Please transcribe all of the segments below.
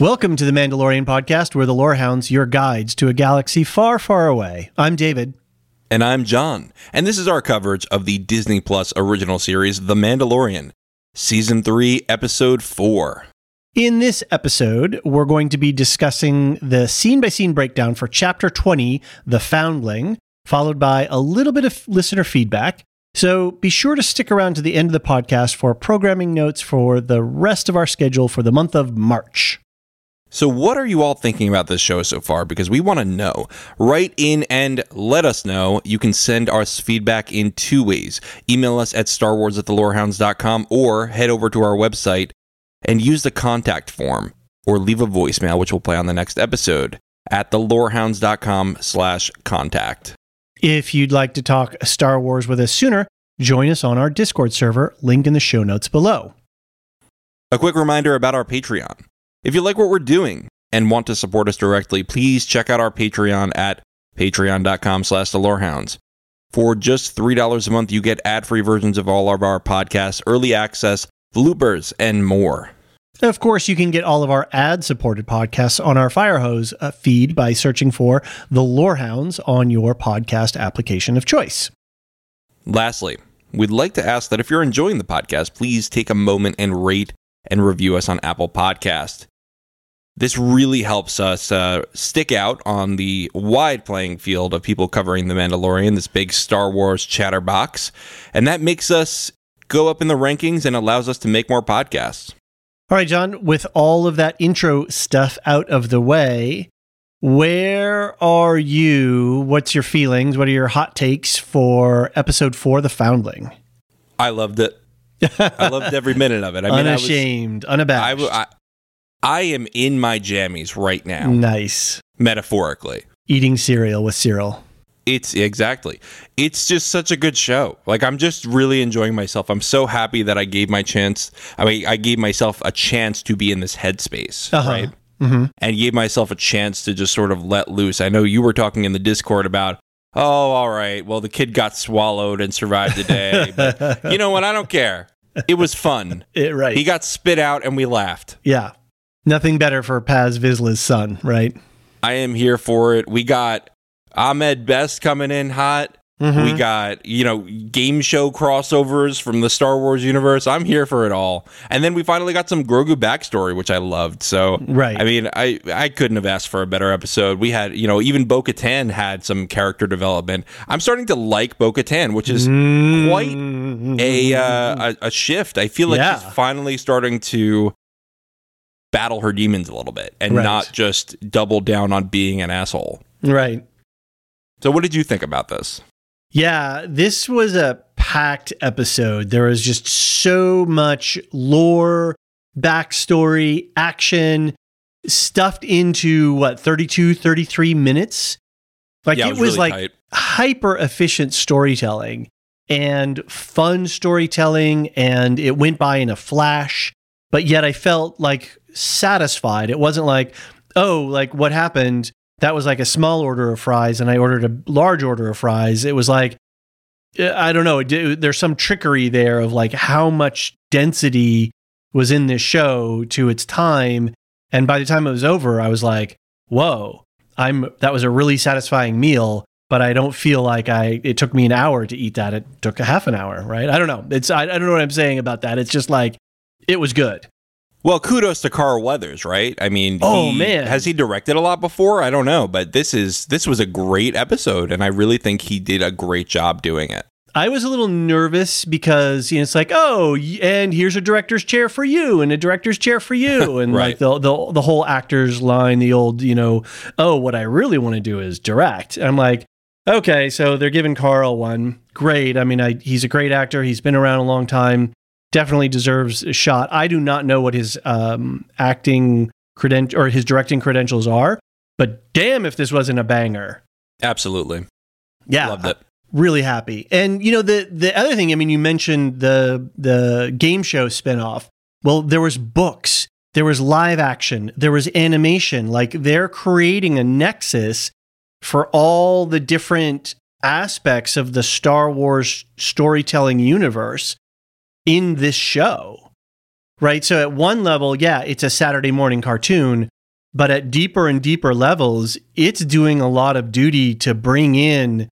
Welcome to the Mandalorian podcast, where the Lorehounds, your guides to a galaxy far, far away. I'm David. And I'm John. And this is our coverage of the Disney Plus original series, The Mandalorian, Season 3, Episode 4. In this episode, we're going to be discussing the scene by scene breakdown for Chapter 20, The Foundling, followed by a little bit of listener feedback. So be sure to stick around to the end of the podcast for programming notes for the rest of our schedule for the month of March. So, what are you all thinking about this show so far? Because we want to know. Write in and let us know. You can send us feedback in two ways. Email us at thelorehounds.com or head over to our website and use the contact form or leave a voicemail, which we'll play on the next episode at thelorehounds.com slash contact. If you'd like to talk Star Wars with us sooner, join us on our Discord server, link in the show notes below. A quick reminder about our Patreon. If you like what we're doing and want to support us directly, please check out our Patreon at patreon.com slash the lorehounds. For just $3 a month, you get ad-free versions of all of our podcasts, early access, bloopers, and more. Of course, you can get all of our ad supported podcasts on our Firehose uh, feed by searching for The Lorehounds on your podcast application of choice. Lastly, we'd like to ask that if you're enjoying the podcast, please take a moment and rate and review us on Apple Podcast. This really helps us uh, stick out on the wide playing field of people covering The Mandalorian, this big Star Wars chatterbox. And that makes us go up in the rankings and allows us to make more podcasts. All right, John, with all of that intro stuff out of the way, where are you? What's your feelings? What are your hot takes for episode four, The Foundling? I loved it. I loved every minute of it. I mean, unashamed, I was, unabashed. I, I, I am in my jammies right now. Nice. Metaphorically. Eating cereal with Syril. It's exactly. It's just such a good show. Like I'm just really enjoying myself. I'm so happy that I gave my chance. I mean, I gave myself a chance to be in this headspace, uh-huh. right? Mm-hmm. And gave myself a chance to just sort of let loose. I know you were talking in the Discord about, oh, all right, well, the kid got swallowed and survived the day. but you know what? I don't care. It was fun. It, right. He got spit out and we laughed. Yeah. Nothing better for Paz Vizsla's son, right? I am here for it. We got Ahmed Best coming in hot. Mm-hmm. We got, you know, game show crossovers from the Star Wars universe. I'm here for it all. And then we finally got some Grogu backstory, which I loved. So, right. I mean, I, I couldn't have asked for a better episode. We had, you know, even Bo Katan had some character development. I'm starting to like Bo Katan, which is mm-hmm. quite a, uh, a, a shift. I feel like yeah. she's finally starting to battle her demons a little bit and right. not just double down on being an asshole. Right. So, what did you think about this? Yeah, this was a packed episode. There was just so much lore, backstory, action stuffed into what 32 33 minutes. Like Yeah, it it was, was really like tight. hyper efficient storytelling and fun storytelling and it went by in a flash, but yet I felt like satisfied. It wasn't like, "Oh, like what happened? That was like a small order of fries and I ordered a large order of fries." It was like uh, I don't know. There's some trickery there of like how much density was in this show to its time. And by the time it was over, I was like, whoa, I'm that was a really satisfying meal, but I don't feel like I it took me an hour to eat that. It took a half an hour, right? I don't know. It's I, I don't know what I'm saying about that. It's just like it was good. Well, kudos to Carl Weathers, right? I mean, Oh, he- man. has he directed a lot before? I don't know, but this is this was a great episode, and I really think he did a great job doing it. I was a little nervous because you know, it's like, oh, and here's a director's chair for you, and a director's chair for you, and Right. like the, the the whole actors line, the old, you know, oh, what I really want to do is direct. And I'm like, okay, so they're giving Carl one, great. I mean, I, he's a great actor. He's been around a long time. Definitely deserves a shot. I do not know what his um, acting credential or his directing credentials are, but damn, if this wasn't a banger. Absolutely, Yeah, loved it. really happy. And you know the the other thing, I mean you mentioned the the game show spinoff. Well, there was books, there was live action, there was animation. Like they're creating a nexus for all the different aspects of the Star Wars storytelling universe in this show. Right? So at one level, yeah, it's a Saturday morning cartoon, but at deeper and deeper levels, it's doing a lot of duty to bring in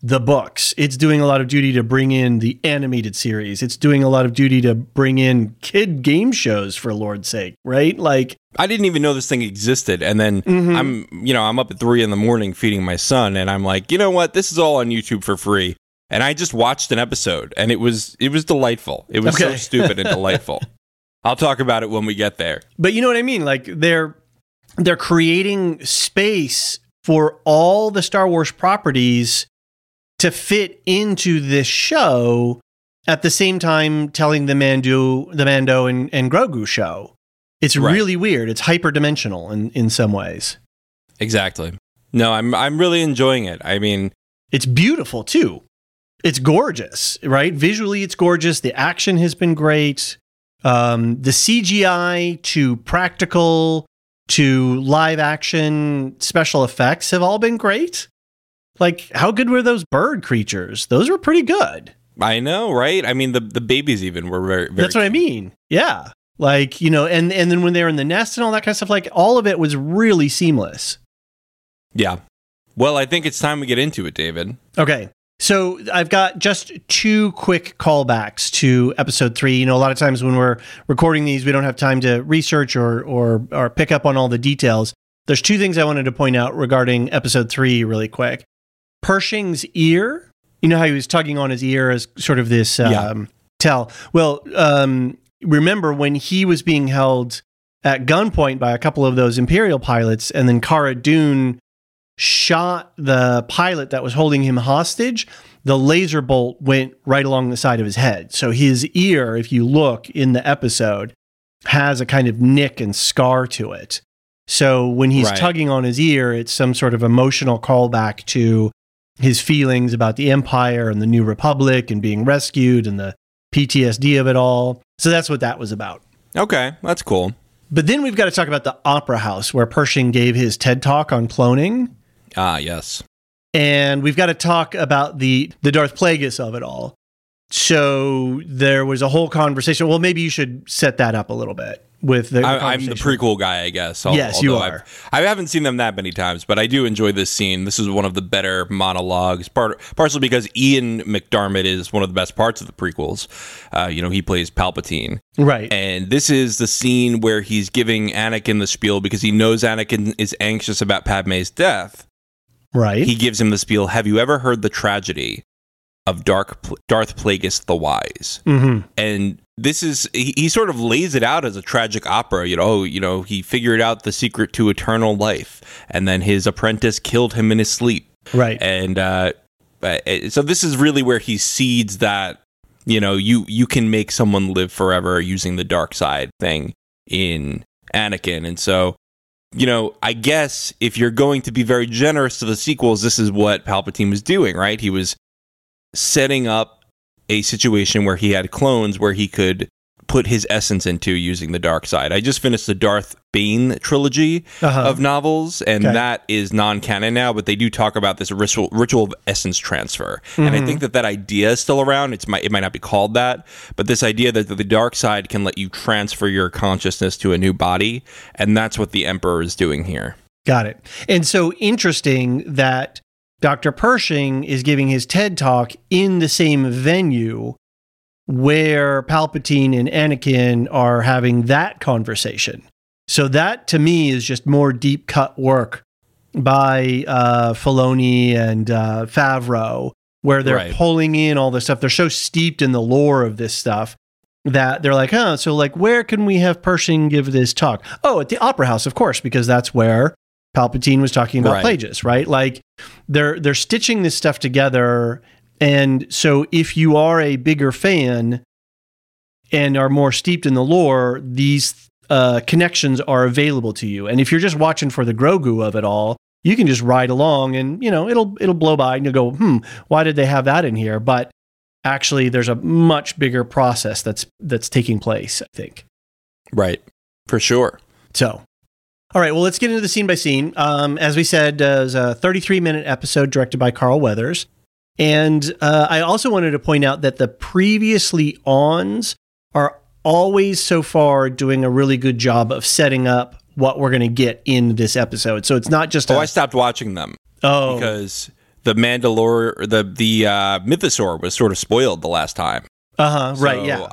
the books. It's doing a lot of duty to bring in the animated series. It's doing a lot of duty to bring in kid game shows for Lord's sake, right? Like, I didn't even know this thing existed, and then Mhm. I'm, you know, I'm up at three in the morning feeding my son, and I'm like, you know what? This is all on YouTube for free, and I just watched an episode, and it was it was delightful. It was so stupid and delightful. I'll talk about it when we get there. but you know what I mean? Like they're they're creating space for all the Star Wars properties to fit into this show at the same time telling the Mando the Mando and, and Grogu show. It's Right. really weird. It's hyperdimensional in, in some ways. Exactly. No, I'm I'm really enjoying it. I mean, It's beautiful too. It's gorgeous, right? Visually, it's gorgeous. The action has been great. Um, the CGI to practical to live action special effects have all been great. Like, how good were those bird creatures? Those were pretty good. I know, right? I mean, the the babies even were very. very That's what I mean. Yeah. Like, you know, and, and then when they were in the nest and all that kind of stuff, like all of it was really seamless. Yeah. Well, I think it's time we get into it, David. Okay. So I've got just two quick callbacks to episode three. You know, a lot of times when we're recording these, we don't have time to research or or or pick up on all the details. There's two things I wanted to point out regarding episode three really quick. Pershing's ear. You know how he was tugging on his ear as sort of this um, Yeah. tell. Well, um, remember when he was being held at gunpoint by a couple of those Imperial pilots, and then Cara Dune shot the pilot that was holding him hostage, the laser bolt went right along the side of his head. So his ear, if you look in the episode, has a kind of nick and scar to it. So when he's Right. tugging on his ear, it's some sort of emotional callback to his feelings about the Empire and the New Republic and being rescued and the PTSD of it all. So that's what that was about. Okay, that's cool. But then we've got to talk about the Opera House where Pershing gave his TED talk on cloning. Ah, yes. and we've got to talk about the the Darth Plagueis of it all. So there was a whole conversation. Well, maybe you should set that up a little bit with the. I, I'm the prequel guy, I guess. al- Yes, you are. I've, I haven't seen them that many times, but I do enjoy this scene. This is one of the better monologues, part, partially because Ian McDiarmid is one of the best parts of the prequels. Uh, you know, he plays Palpatine. right. And this is the scene where he's giving Anakin the spiel because he knows Anakin is anxious about Padme's death. Right. He gives him the spiel Have you ever heard the tragedy of Dark, Darth Plagueis the Wise? hmm and this is he, he sort of lays it out as a tragic opera you know you know he figured out the secret to eternal life and then his apprentice killed him in his sleep Right. and uh uh, so this is really where he seeds that you know you you can make someone live forever using the dark side thing in Anakin, and so you know, I guess if you're going to be very generous to the sequels, this is what Palpatine was doing, right? He was setting up a situation where he had clones where he could put his essence into using the dark side. I just finished the Darth Bane trilogy uh-huh. of novels, and okay. that is non-canon now. But they do talk about this ritual ritual of essence transfer, mm-hmm. and I think mm-hmm. that that idea is still around. It's might it might not be called that, but this idea that the dark side can let you transfer your consciousness to a new body, and that's what the Emperor is doing here. Got it. And so interesting that Dr. Pershing is giving his TED talk in the same venue where Palpatine and Anakin are having that conversation. So that to me is just more deep cut work by uh, Filoni and uh, Favreau, where they're right. pulling in all this stuff. They're so steeped in the lore of this stuff that they're like, huh, so like, where can we have Pershing give this talk? Oh, at the Opera House, of course, because that's where Palpatine was talking about right. Plagueis, right? Like, they're they're stitching this stuff together and so if you are a bigger fan and are more steeped in the lore, these uh, connections are available to you. And if you're just watching for the Grogu of it all, you can just ride along and you know it'll it'll blow by and you'll go, hmm, why did they have that in here? But actually there's a much bigger process that's that's taking place, I think. Right. For sure. So all right, well, let's get into the scene by scene. Um, as we said, uh, it was a 33 minute episode directed by Carl Weathers. And uh, I also wanted to point out that the previously ons are always so far doing a really good job of setting up what we're going to get in this episode. So it's not just. Oh, a- I stopped watching them. Oh, because the Mandalore, the the uh, Mythosaur was sort of spoiled the last time. Uh huh. So right. Yeah.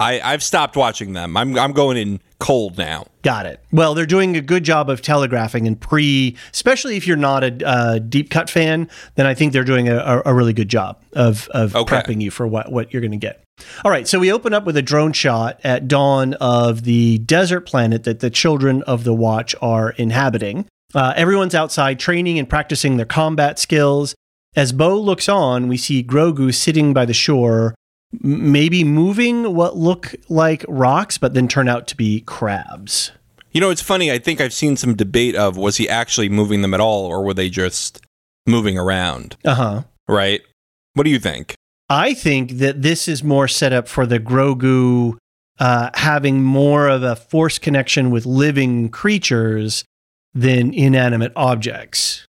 I I've stopped watching them. I'm I'm going in cold now. Got it. Well, they're doing a good job of telegraphing and pre, especially if you're not a uh, deep cut fan, then I think they're doing a, a really good job of of okay. prepping you for what what you're going to get. All right, so we open up with a drone shot at dawn of the desert planet that the children of the Watch are inhabiting. Uh, everyone's outside training and practicing their combat skills. As Bo looks on, we see Grogu sitting by the shore maybe moving what look like rocks, but then turn out to be crabs. You know, it's funny. I think I've seen some debate of was he actually moving them at all, or were they just moving around? Uh huh. Right. What do you think? I think that this is more set up for the Grogu uh, having more of a force connection with living creatures than inanimate objects.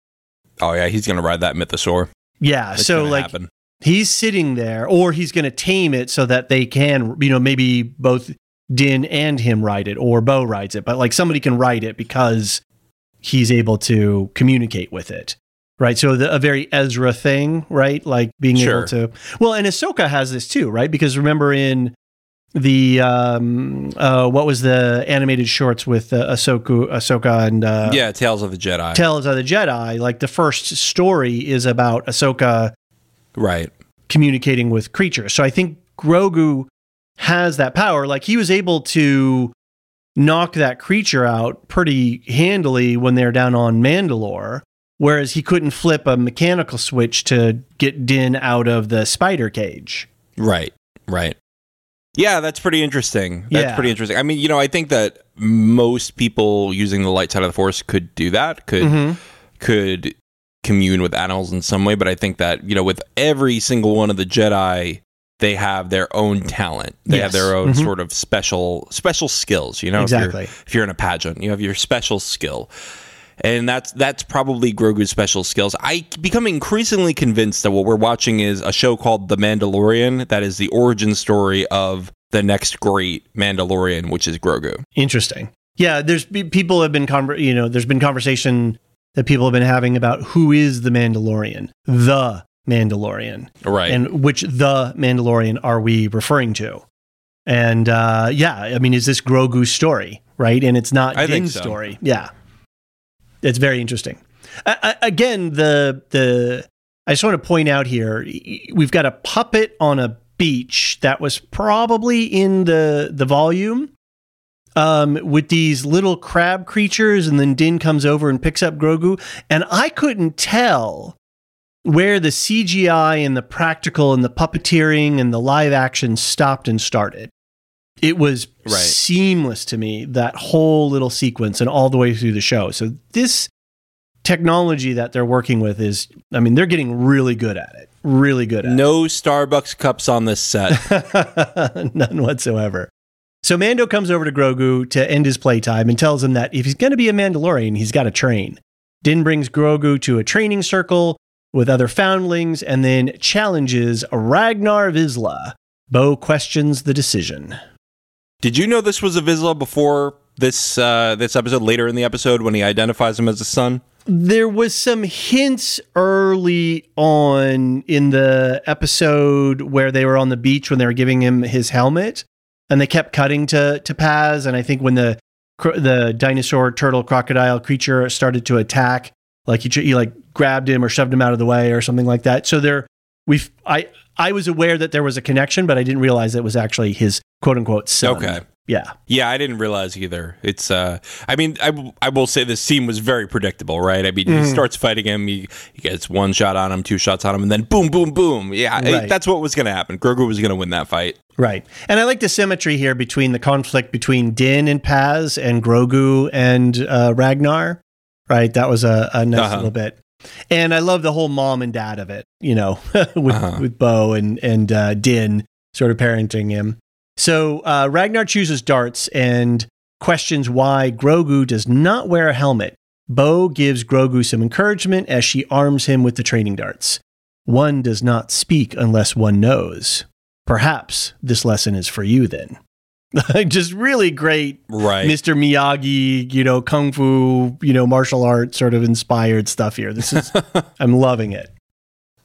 Oh yeah, he's gonna ride that mythosaur. Yeah, That's so like happen he's sitting there or he's going to tame it so that they can you know maybe both din and him ride it or bo rides it but like somebody can ride it because he's able to communicate with it right? So the, a very ezra thing right? Like being sure. able to well and ahsoka has this too right? Because remember in the um uh what was the animated shorts with uh, Ahsoka Ahsoka and uh yeah Tales of the Jedi. Tales of the Jedi like the first story is about Ahsoka right communicating with creatures. So I think Grogu has that power. Like he was able to knock that creature out pretty handily when they're down on Mandalore, whereas he couldn't flip a mechanical switch to get Din out of the spider cage. Right, right. Yeah, that's pretty interesting. That's yeah. pretty interesting. I mean, you know, I think that most people using the light side of the force could do that. Could mm-hmm. could commune with animals in some way, but I think that, you know, with every single one of the Jedi, they have their own talent. They yes. have their own mm-hmm. sort of special special skills, you know. Exactly. If you're, if you're in a pageant, you have your special skill. And that's that's probably Grogu's special skills. I become increasingly convinced that what we're watching is a show called The Mandalorian that is the origin story of the next great Mandalorian, which is Grogu. Interesting. Yeah, there's people have been conver- you know, there's been conversation that people have been having about who is the Mandalorian, the Mandalorian, right? And which the Mandalorian are we referring to? And uh, yeah, I mean, is this Grogu's story, right? And it's not I Din's so. story. Yeah, it's very interesting. I, I, again, the the I just want to point out here, we've got a puppet on a beach that was probably in the the volume um, with these little crab creatures, and then Din comes over and picks up Grogu, and I couldn't tell where the CGI and the practical and the puppeteering and the live action stopped and started. It was Right. seamless to me, that whole little sequence and all the way through the show. So, this technology that they're working with is, I mean, they're getting really good at it. Really good at No Starbucks cups on this set. None whatsoever. So, Mando comes over to Grogu to end his playtime and tells him that if he's going to be a Mandalorian, he's got to train. Din brings Grogu to a training circle with other foundlings and then challenges Ragnar Vizsla. Bo questions the decision. Did you know this was a Vizsla before this uh, this episode? Later in the episode, when he identifies him as a son. There was some hints early on in the episode where they were on the beach when they were giving him his helmet, and they kept cutting to to Paz. And I think when the the dinosaur, turtle, crocodile creature started to attack, like he, he like grabbed him or shoved him out of the way or something like that. So there, we I I was aware that there was a connection, but I didn't realize it was actually his quote unquote son. Okay. Yeah. Yeah, I didn't realize either. It's, uh, I mean, i, I will say this scene was very predictable, right? I mean, Mm-hmm. he starts fighting him, he, he gets one shot on him, two shots on him, and then boom, boom, boom. Yeah, I- that's what was going to happen. Grogu was going to win that fight. Right. And I like the symmetry here between the conflict between Din and Paz and Grogu and uh, Ragnar. Right. That was a, a nice Uh-huh. little bit. And I love the whole mom and dad of it, you know, with, Uh-huh. with Bo and, and uh, Din sort of parenting him. So uh, Ragnar chooses darts and questions why Grogu does not wear a helmet. Bo gives Grogu some encouragement as she arms him with the training darts. One does not speak unless one knows. Perhaps this lesson is for you then. Just really great Right. Mr. Miyagi, you know, kung fu, you know, martial arts sort of inspired stuff here. This is I'm loving it.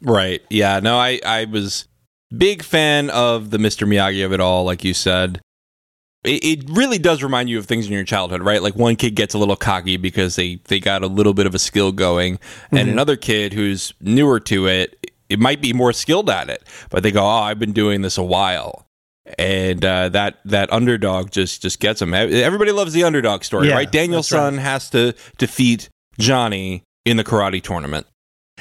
Right. Yeah. No, I, I was big fan of the Mr. Miyagi of it all, like you said. It, it really does remind you of things in your childhood, right? Like one kid gets a little cocky because they, they got a little bit of a skill going, and another kid who's newer to it, it might be more skilled at it, but they go, "Oh, I've been doing this a while." And uh, that that underdog just just gets them. Everybody loves the underdog story, Yeah, right? Daniel's that's right. has to defeat Johnny in the karate tournament.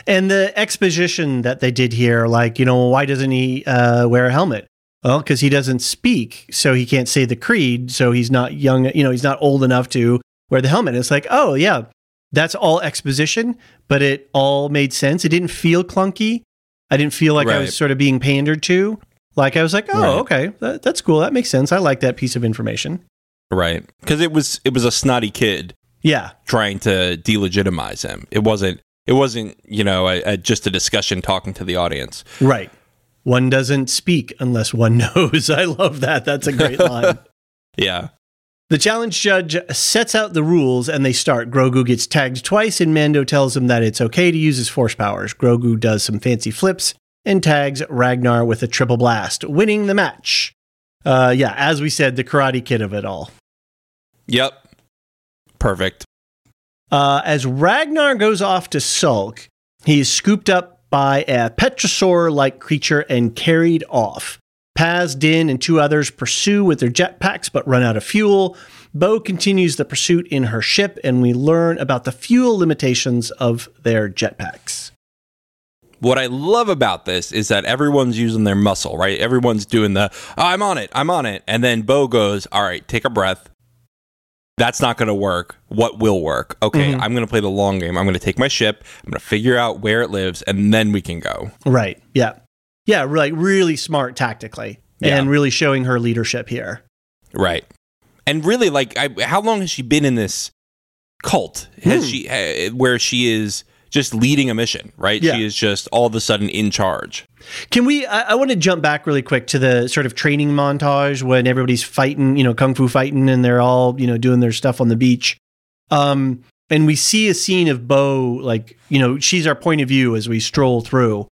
And the exposition that they did here, like, you know, why doesn't he uh, wear a helmet? Well, because he doesn't speak, so he can't say the creed, so he's not young, you know, he's not old enough to wear the helmet. It's like, oh, yeah, that's all exposition, but it all made sense. It didn't feel clunky. I didn't feel like I was sort of being pandered to. Like, I was like, oh, Right. okay, that, that's cool. That makes sense. I like that piece of information. Right. Because it was it was a snotty kid Yeah. trying to delegitimize him. It wasn't it wasn't you know a, a, just a discussion talking to the audience. Right. One doesn't speak unless one knows. I love that. That's a great line. Yeah. The challenge judge sets out the rules and they start. Grogu gets tagged twice, and Mando tells him that it's okay to use his force powers. Grogu does some fancy flips and tags Ragnar with a triple blast, winning the match. Uh, yeah, as we said, the karate kid of it all. Yep. Perfect. Uh, as Ragnar goes off to sulk, he is scooped up by a petrosaur like creature and carried off. Paz, Din, and two others pursue with their jetpacks but run out of fuel. Bo continues the pursuit in her ship, and we learn about the fuel limitations of their jetpacks. What I love about this is that everyone's using their muscle, right? Everyone's doing the oh, I'm on it, I'm on it, and then Bo goes, "All right, take a breath." That's not going to work. What will work? Okay, I'm going to play the long game. I'm going to take my ship. I'm going to figure out where it lives, and then we can go. Right. Yeah. Yeah. Like really smart tactically Yeah. and really showing her leadership here. Right. And really, like, I, how long has she been in this cult? Has she, uh, where she is just leading a mission, right? Yeah. She is just all of a sudden in charge. Can we? I, I want to jump back really quick to the sort of training montage when everybody's fighting, you know, kung fu fighting, and they're all, you know, doing their stuff on the beach. Um, and we see a scene of Bo, like, you know, she's our point of view as we stroll through.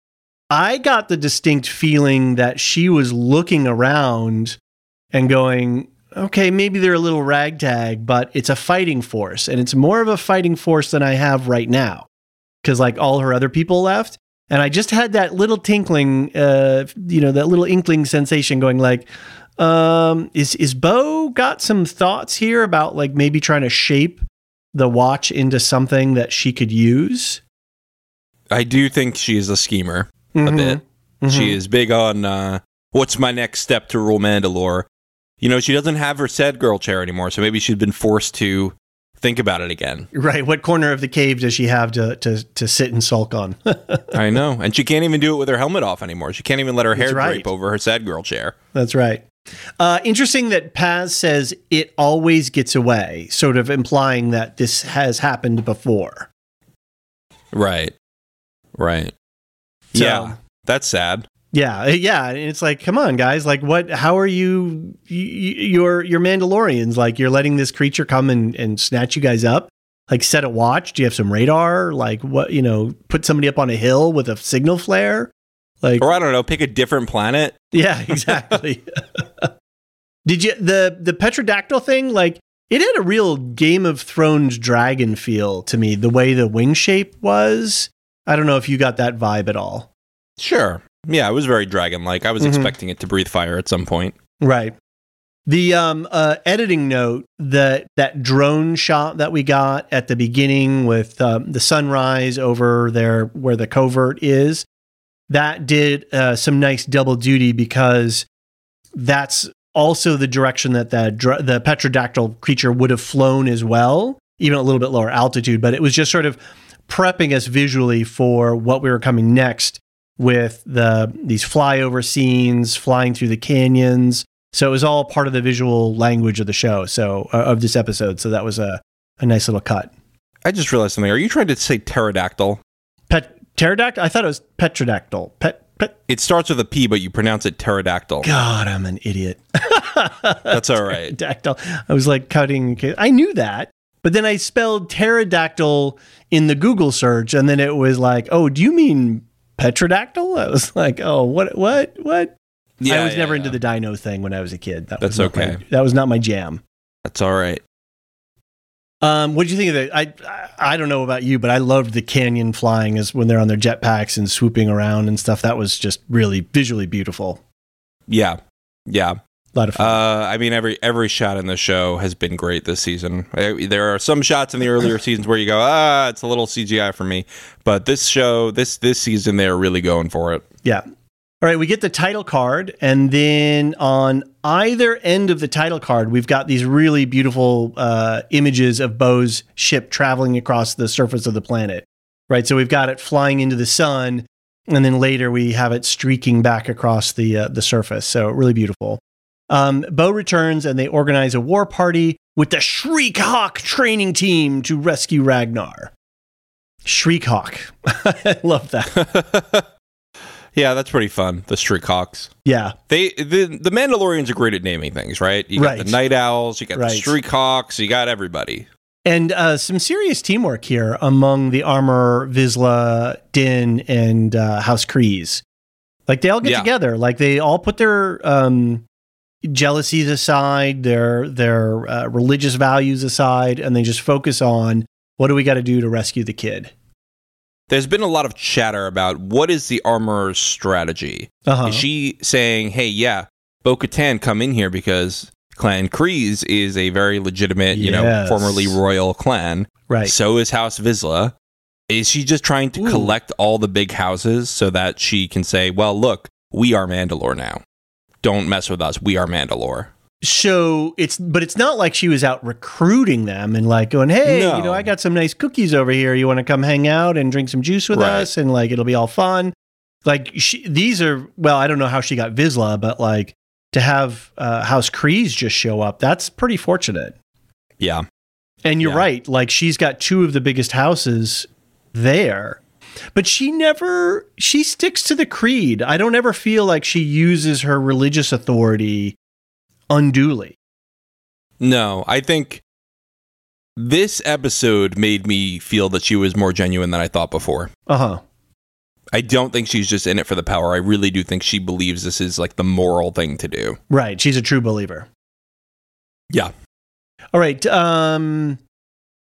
I got the distinct feeling that she was looking around and going, okay, maybe they're a little ragtag, but it's a fighting force, and it's more of a fighting force than I have right now because like all her other people left and i just had that little tinkling uh you know that little inkling sensation going like um is is bo got some thoughts here about like maybe trying to shape the watch into something that she could use I do think she is a schemer a bit. She is big on uh, what's my next step to rule Mandalore. You know, she doesn't have her said girl chair anymore, so maybe she's been forced to think about it again. Right. What corner of the cave does she have to to, to sit and sulk on? I know, and she can't even do it with her helmet off anymore. She can't even let her hair right. drape over her sad girl chair. That's right. Uh, interesting that Paz says it always gets away, sort of implying that this has happened before. Right. Right. So- yeah. That's sad. Yeah, uh, yeah, and it's like, come on, guys! Like, what? How are you? You're you're Mandalorians. Like, you're letting this creature come and and snatch you guys up. Like, set a watch. Do you have some radar? Like, what? You know, put somebody up on a hill with a signal flare. Like, Or I don't know, pick a different planet. yeah, exactly. Did you the the petrodactyl thing? Like, it had a real Game of Thrones dragon feel to me. The way the wing shape was. I don't know if you got that vibe at all. Sure. Yeah, it was very dragon like. I was Mhm. expecting it to breathe fire at some point. Right. The um, uh, editing note that that drone shot that we got at the beginning with um, the sunrise over there where the covert is, that did uh, some nice double duty because that's also the direction that the dr- the petrodactyl creature would have flown as well, even a little bit lower altitude. But it was just sort of prepping us visually for what we were coming next with the these flyover scenes, flying through the canyons. So it was all part of the visual language of the show. So uh, of this episode. So that was a a nice little cut. I just realized something. Are you trying to say pterodactyl? Pet pterodactyl. I thought it was petrodactyl. Pet pet. It starts with a P, but you pronounce it pterodactyl. God, I'm an idiot. That's all right. Pterodactyl. I was like cutting. I knew that, but then I spelled pterodactyl in the Google search, and then it was like, oh, do you mean petrodactyl? I was like, oh, what, what, what? Yeah, I was yeah, never yeah. into the dino thing when I was a kid. That That's was not my- okay. that was not my jam. That's all right. Um, what do you think of it? I, I I don't know about you, but I loved the canyon flying as when they're on their jetpacks and swooping around and stuff. That was just really visually beautiful. Yeah. Yeah. A lot of fun. Uh, I mean, every every shot in the show has been great this season. Uh, There are some shots in the earlier seasons where you go, ah, it's a little CGI for me. But this show, this this season, they're really going for it. Yeah. All right, we get the title card, and then on either end of the title card, we've got these really beautiful uh, images of Bo's ship traveling across the surface of the planet. Right, so we've got it flying into the sun, and then later we have it streaking back across the uh, the surface. So really beautiful. Um, Bo returns, and they organize a war party with the Shriek Hawk training team to rescue Ragnar. Shriek Hawk, I love that. yeah, that's pretty fun. The Shriek Hawks. Yeah, They the the Mandalorians are great at naming things, right? You got Right. the Night Owls, you got Right. the Shriek Hawks, you got everybody. And uh, some serious teamwork here among the armor, Vizsla, Din, and uh, House Kreese. Like they all get Yeah. together. Like they all put their um, jealousies aside, their their uh, religious values aside, and they just focus on what do we got to do to rescue the kid. There's been a lot of chatter about what is the armorer's strategy. Uh-huh. Is she saying, "Hey, yeah, Bo-Katan, come in here because Clan Kreese is a very legitimate, you know, formerly royal clan. right. So is House Vizsla. Is she just trying to Ooh. collect all the big houses so that she can say, "Well, look, we are Mandalore now. Don't mess with us. We are Mandalore." So it's, but it's not like she was out recruiting them and like going, hey, No. you know, I got some nice cookies over here. You want to come hang out and drink some juice with Right. us, and like it'll be all fun. Like she, these are, well, I don't know how she got Vizsla, but like to have uh, House Kreese just show up, that's pretty fortunate. Yeah. And you're Yeah. right, like she's got two of the biggest houses there. But she never she sticks to the creed. I don't ever feel like she uses her religious authority unduly. No, I think this episode made me feel that she was more genuine than I thought before. Uh-huh. I don't think she's just in it for the power. I really do think she believes this is like the moral thing to do. Right. She's a true believer. Yeah. All right. Um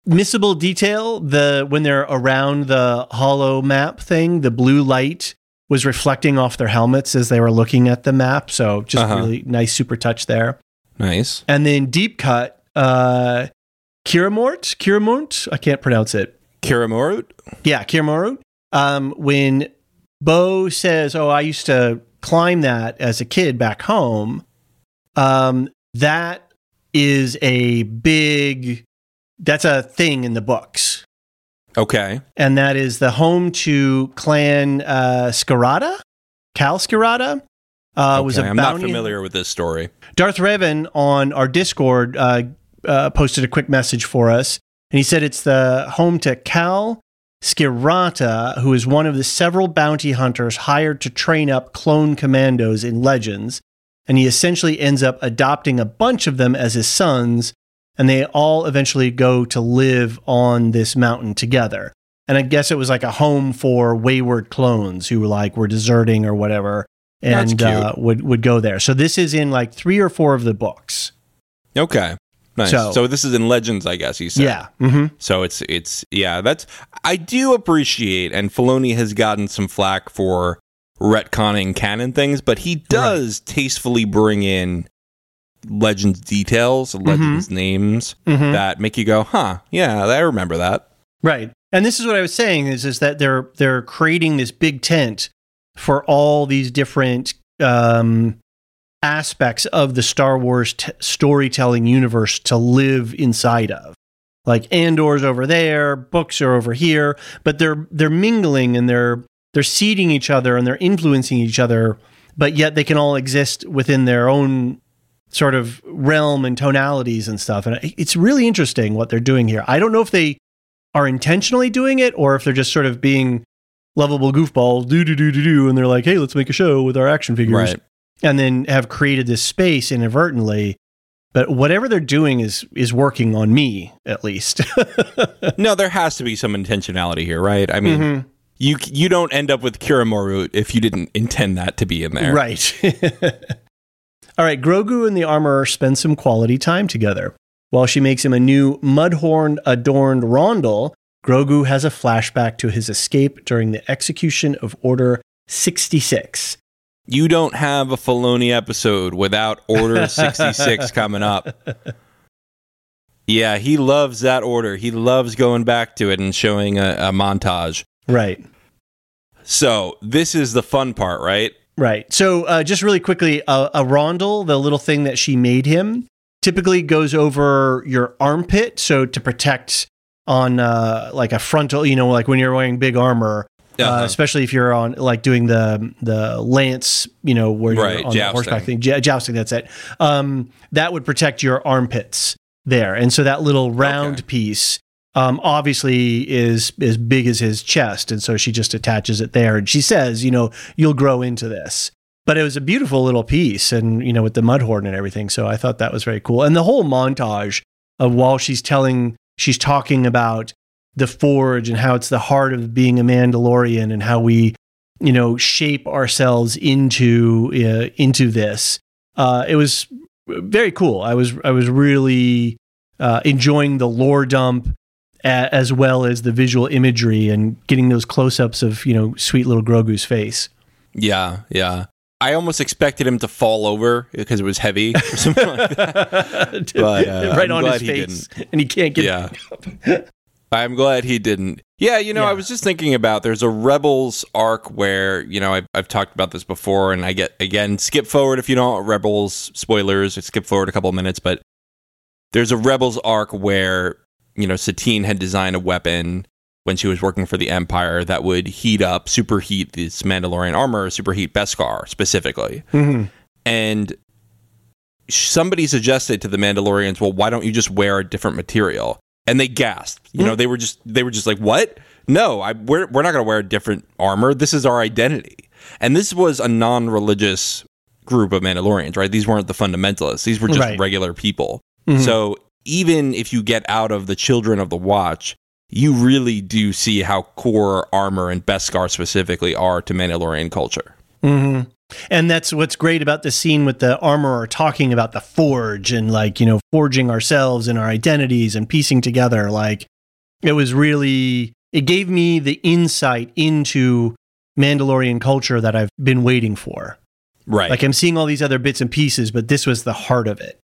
missable detail, the when they're around the holo map thing, the blue light was reflecting off their helmets as they were looking at the map. So just Uh-huh. really nice super touch there. Nice. And then deep cut, uh Kiramort, Kiramort, I can't pronounce it. Kyrimorut? Yeah, Kiramort. um, when Bo says, "Oh, I used to climb that as a kid back home," um, that is a big. That's a thing in the books, Okay. and that is the home to Clan uh, Skirata, Cal Skirata. Uh, was Okay, a I'm not familiar with this story. Darth Revan on our Discord uh, uh, posted a quick message for us, and he said it's the home to Cal Skirata, who is one of the several bounty hunters hired to train up clone commandos in Legends, and he essentially ends up adopting a bunch of them as his sons, and they all eventually go to live on this mountain together. And I guess it was like a home for wayward clones who were like were deserting or whatever, and uh, would would go there. So this is in like three or four of the books. Okay. Nice. So- So, this is in Legends, I guess you said. Yeah. hmm So it's it's yeah, that's I do appreciate and Filoni has gotten some flack for retconning canon things, but he does tastefully bring in legends details, legends names Mhm. that make you go, "Huh, yeah, I remember that." Right. And this is what I was saying is is that they're they're creating this big tent for all these different um, aspects of the Star Wars t- storytelling universe to live inside of. Like Andor's over there, books are over here, but they're they're mingling and they're they're seeding each other and they're influencing each other, but yet they can all exist within their own sort of realm and tonalities and stuff. And it's really interesting what they're doing here. I don't know if they are intentionally doing it or if they're just sort of being lovable goofballs, do do do do do, and they're like, hey, let's make a show with our action figures, Right. and then have created this space inadvertently. But whatever they're doing is is working on me at least. No, there has to be some intentionality here, right? I mean, Mhm. you you don't end up with Kiramoru if you didn't intend that to be in there. Right. All right, Grogu and the armorer spend some quality time together. While she makes him a new mudhorn adorned rondel, Grogu has a flashback to his escape during the execution of Order 66. You don't have a Filoni episode without Order 66 coming up. Yeah, he loves that order. He loves going back to it and showing a, a montage. Right. So, this is the fun part, right? Right. So, uh, just really quickly, a, a rondel, the little thing that she made him, typically goes over your armpit. So, to protect on uh, like a frontal, you know, like when you're wearing big armor, uh, Uh-huh. especially if you're on like doing the the lance, you know, where Right, you're on the horseback thing, J- jousting. That's it. Um, that would protect your armpits there, and so that little round Okay. piece. Um, obviously is as big as his chest, and so she just attaches it there. And she says, you know, you'll grow into this. But it was a beautiful little piece, and you know, with the mud horn and everything. So I thought that was very cool. And the whole montage of while she's telling, she's talking about the forge and how it's the heart of being a Mandalorian and how we, you know, shape ourselves into uh, into this. Uh, it was very cool. I was I was really uh, enjoying the lore dump as well as the visual imagery and getting those close ups of you know sweet little Grogu's face. Yeah, yeah. I almost expected him to fall over because it was heavy or something like that. But, uh, right I'm on his glad he face, and he can't get Yeah. I'm glad he didn't. Yeah, you know, Yeah. I was just thinking about there's a Rebels arc where, you know, I've, I've talked about this before, and I get, again, skip forward if you don't Rebels spoilers, skip forward a couple of minutes, but there's a Rebels arc where, you know, Sabine had designed a weapon when she was working for the Empire that would heat up, superheat this Mandalorian armor, superheat Beskar specifically. Mhm. And somebody suggested to the Mandalorians, well, why don't you just wear a different material? And they gasped. You know, they were just they were just like, "What? No, I we're we're not going to wear a different armor. This is our identity." And this was a non-religious group of Mandalorians, right? These weren't the fundamentalists. These were just Right. regular people. Mhm. So, even if you get out of the children of the watch, you really do see how core armor and Beskar specifically are to Mandalorian culture. hmm And that's what's great about the scene with the armorer talking about the forge and like, you know, forging ourselves and our identities and piecing together. Like, it was really, it gave me the insight into Mandalorian culture that I've been waiting for. Right. Like, I'm seeing all these other bits and pieces, but this was the heart of it.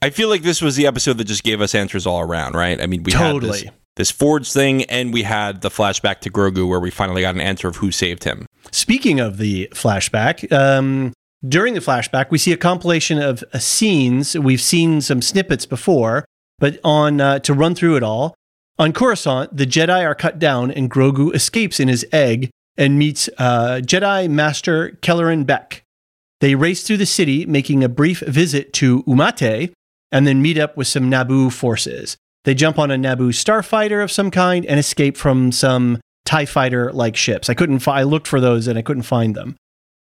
I feel like this was the episode that just gave us answers all around, right? I mean, we Totally. had this, this Forge thing, and we had the flashback to Grogu where we finally got an answer of who saved him. Speaking of the flashback, um, during the flashback, we see a compilation of uh, scenes. We've seen some snippets before, but on uh, to run through it all, on Coruscant, the Jedi are cut down, and Grogu escapes in his egg and meets uh, Jedi Master Kelleran Beck. They race through the city, making a brief visit to Umate, and then meet up with some Naboo forces. They jump on a Naboo starfighter of some kind and escape from some TIE fighter like ships. I couldn't fi- I looked for those and I couldn't find them.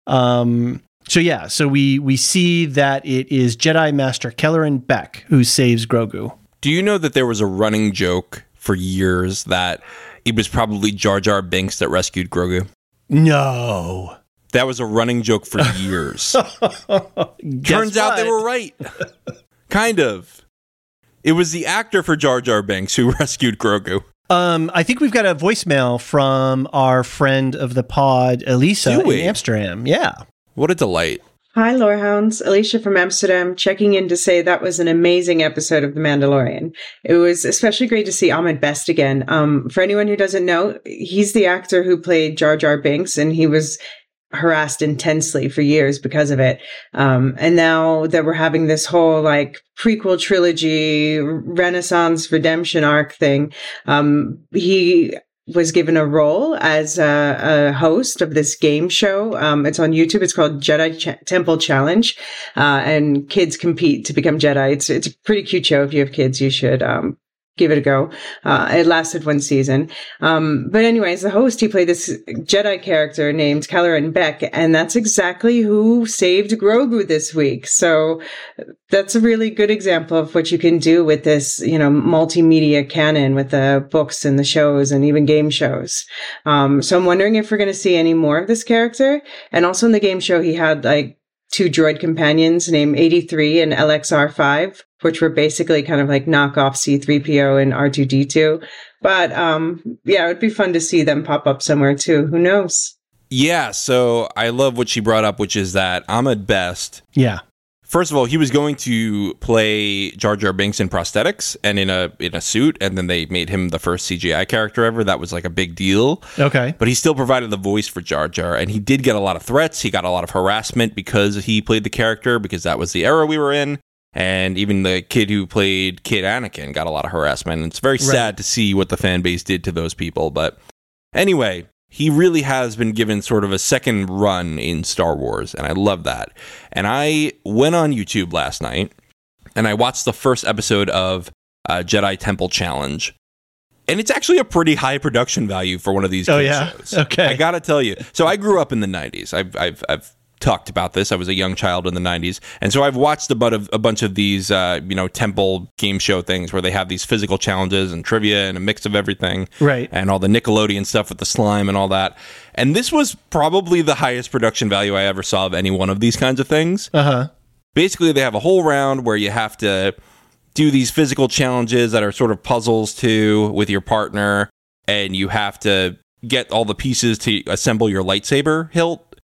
Um, so yeah, so we we see that it is Jedi Master Kelleran Beck who saves Grogu. Do you know that there was a running joke for years that it was probably Jar Jar Binks that rescued Grogu? No. That was a running joke for years. Turns out they were right. kind of. It was the actor for Jar Jar Binks who rescued Grogu. Um, I think we've got a voicemail from our friend of the pod, Elisa Do we? in Amsterdam. Yeah. What a delight. Hi, Lorehounds. Alicia from Amsterdam checking in to say that was an amazing episode of The Mandalorian. It was especially great to see Ahmed Best again. Um, for anyone who doesn't know, he's the actor who played Jar Jar Binks, and he was harassed intensely for years because of it. Um, and now that we're having this whole like prequel trilogy, Renaissance redemption arc thing, um, he was given a role as a, a host of this game show. Um, it's on YouTube. It's called Jedi Ch- Temple Challenge, uh, and kids compete to become Jedi. It's it's a pretty cute show. If you have kids, you should um, give it a go. Uh, it lasted one season. Um, but anyways, the host, he played this Jedi character named Kelleran Beck, and that's exactly who saved Grogu this week. So that's a really good example of what you can do with this, you know, multimedia canon with the books and the shows and even game shows. Um, so I'm wondering if we're going to see any more of this character. And also in the game show, he had like two droid companions named 83 and LXR5, which were basically kind of like knockoff C3PO and R2D2. But um, yeah, it would be fun to see them pop up somewhere too. Who knows? Yeah, so I love what she brought up, which is that Ahmed Best Yeah. First of all, he was going to play Jar Jar Binks in prosthetics and in a in a suit, and then they made him the first CGI character ever. That was like a big deal. Okay. But he still provided the voice for Jar Jar, and he did get a lot of threats. He got a lot of harassment because he played the character, because that was the era we were in. And even the kid who played Kid Anakin got a lot of harassment. And it's very sad to see what the fan base did to those people. But anyway, he really has been given sort of a second run in Star Wars, and I love that. And I went on YouTube last night and I watched the first episode of uh, Jedi Temple Challenge. And it's actually a pretty high production value for one of these Oh, yeah? shows. Okay. I gotta tell you. So I grew up in the '90s. I've I've I've talked about this. I was a young child in the '90s, and so I've watched a, of, a bunch of these, uh, you know, temple game show things where they have these physical challenges and trivia and a mix of everything, Right. And all the Nickelodeon stuff with the slime and all that. And this was probably the highest production value I ever saw of any one of these kinds of things Uh huh. basically they have a whole round where you have to do these physical challenges that are sort of puzzles too with your partner and you have to get all the pieces to assemble your lightsaber hilt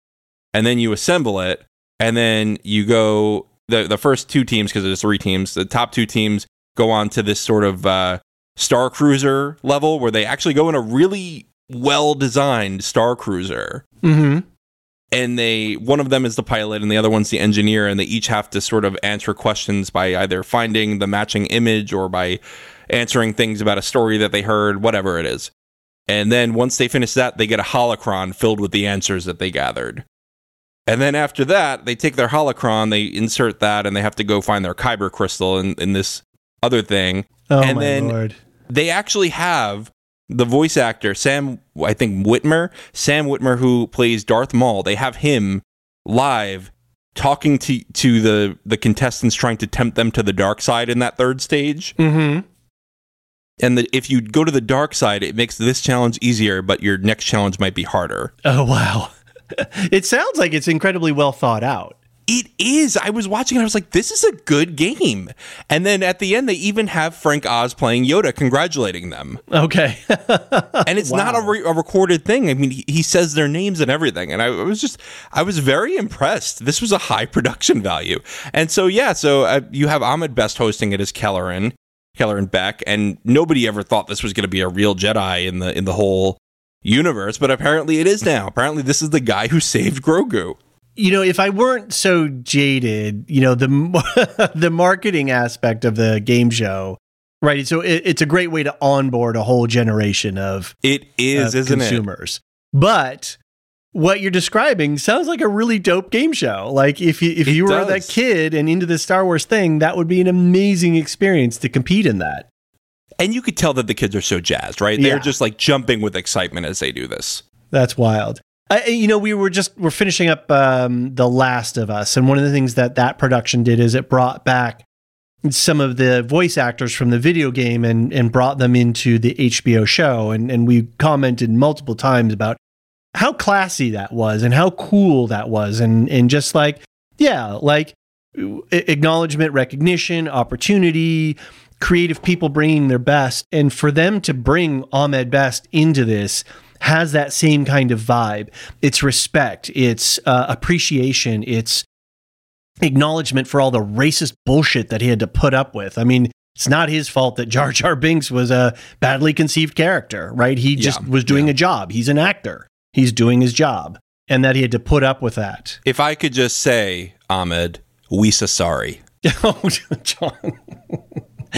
and then you assemble it and then you go the the first two teams because there's three teams the top two teams go on to this sort of uh, star cruiser level where they actually go in a really well designed star cruiser. Mm-hmm. and they one of them is the pilot and the other one's the engineer and they each have to sort of answer questions by either finding the matching image or by answering things about a story that they heard whatever it is. And then once they finish that they get a holocron filled with the answers that they gathered and then after that they take their holocron they insert that and they have to go find their kyber crystal in, in this other thing Oh And my then- lord. they actually have the voice actor Sam I think Whitmer, Sam Whitmer who plays Darth Maul. They have him live talking to to the the contestants trying to tempt them to the dark side in that third stage. Mm-hmm. And the, if you go to the dark side, it makes this challenge easier, but your next challenge might be harder. Oh wow. it sounds like it's incredibly well thought out. It is. I was watching and I was like, this is a good game. And then at the end, they even have Frank Oz playing Yoda, congratulating them. Okay. and it's not a, re- a recorded thing. I mean, he, he says their names and everything, and I was just, I was very impressed. This was a high production value, and so yeah, so uh, you have Ahmed Best hosting it as Kelleran. Kelleran Beck, and nobody ever thought this was going to be a real Jedi in the in the whole universe, but apparently it is now. Apparently, this is the guy who saved Grogu. You know, if I weren't so jaded, you know, the the marketing aspect of the game show, right? So it, it's a great way to onboard a whole generation of it is, of isn't consumers. It? But what you're describing sounds like a really dope game show. Like if you if it you were does. that kid and into the Star Wars thing, that would be an amazing experience to compete in that. And you could tell that the kids are so jazzed, right? They're yeah. just like jumping with excitement as they do this. That's wild. I, you know, we were just we're finishing up um, the Last of Us, and one of the things that that production did is it brought back some of the voice actors from the video game and and brought them into the HBO show, and and we commented multiple times about how classy that was and how cool that was and and just like yeah like acknowledgement recognition opportunity creative people bringing their best and for them to bring ahmed best into this has that same kind of vibe it's respect it's uh, appreciation it's acknowledgement for all the racist bullshit that he had to put up with i mean it's not his fault that Jar Jar Binks was a badly conceived character, right? He just yeah, was doing yeah. a job. He's an actor he's doing his job and that he had to put up with that. If I could just say, Ahmed, we so sorry. oh, John.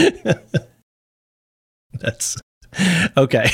That's okay.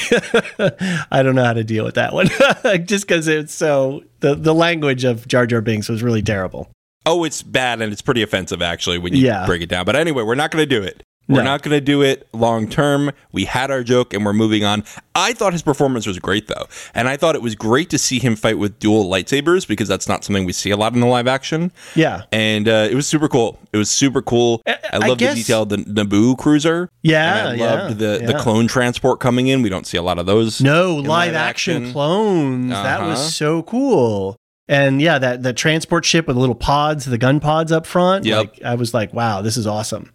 I don't know how to deal with that one. just because it's so the the language of Jar Jar Binks was really terrible. Oh, it's bad and it's pretty offensive actually when you yeah. break it down. But anyway, we're not going to do it. We're no. not going to do it long term. We had our joke and we're moving on. I thought his performance was great though. And I thought it was great to see him fight with dual lightsabers because that's not something we see a lot in the live action. Yeah. And uh, it was super cool. It was super cool. I, I love the detail of the Naboo cruiser. Yeah. I loved yeah, the, yeah. the clone transport coming in. We don't see a lot of those. No, live, live, action, action. clones. Uh-huh. That was uh-huh. so cool. And yeah, that the transport ship with the little pods, the gun pods up front. Yep. Like, I was like, wow, this is awesome.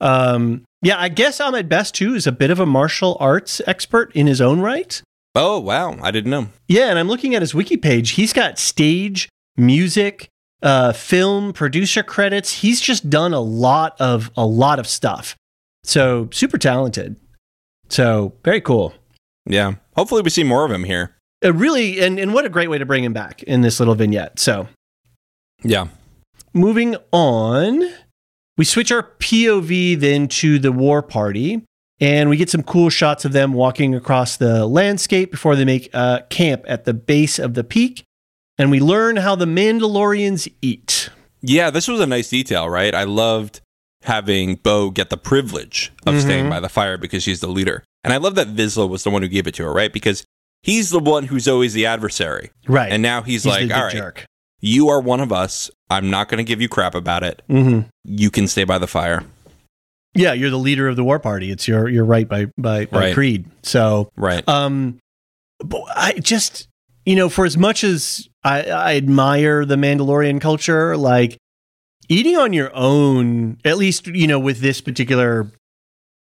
Um, yeah, I guess Ahmed Best too is a bit of a martial arts expert in his own right. Oh wow, I didn't know. Yeah, and I'm looking at his wiki page. He's got stage, music, uh, film, producer credits. He's just done a lot of a lot of stuff. So super talented. So very cool. Yeah, hopefully we see more of him here. Uh, really, and and what a great way to bring him back in this little vignette. So, yeah. Moving on. We switch our POV then to the war party, and we get some cool shots of them walking across the landscape before they make a camp at the base of the peak. And we learn how the Mandalorians eat. Yeah, this was a nice detail, right? I loved having Bo get the privilege of mm-hmm. staying by the fire because she's the leader. And I love that Vizsla was the one who gave it to her, right? Because he's the one who's always the adversary. Right. And now he's, he's like, all right, jerk. You are one of us. I'm not going to give you crap about it. Mm-hmm. You can stay by the fire. Yeah, you're the leader of the war party. It's your your right by by, by right. creed. So right. Um, I just you know, for as much as I, I admire the Mandalorian culture, like eating on your own, at least you know, with this particular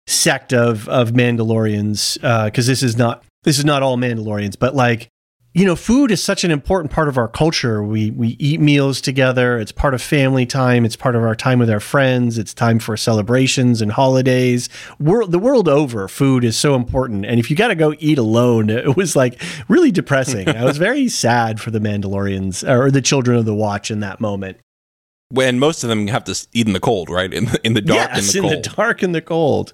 sect of of Mandalorians, because uh, this is not this is not all Mandalorians, but like you know, food is such an important part of our culture. We we eat meals together. It's part of family time. It's part of our time with our friends. It's time for celebrations and holidays. World the world over, food is so important. And if you got to go eat alone, it was like really depressing. I was very sad for the Mandalorians or the Children of the Watch in that moment. When most of them have to eat in the cold, right? In the, in the dark, yes, in the cold. in the dark and the cold.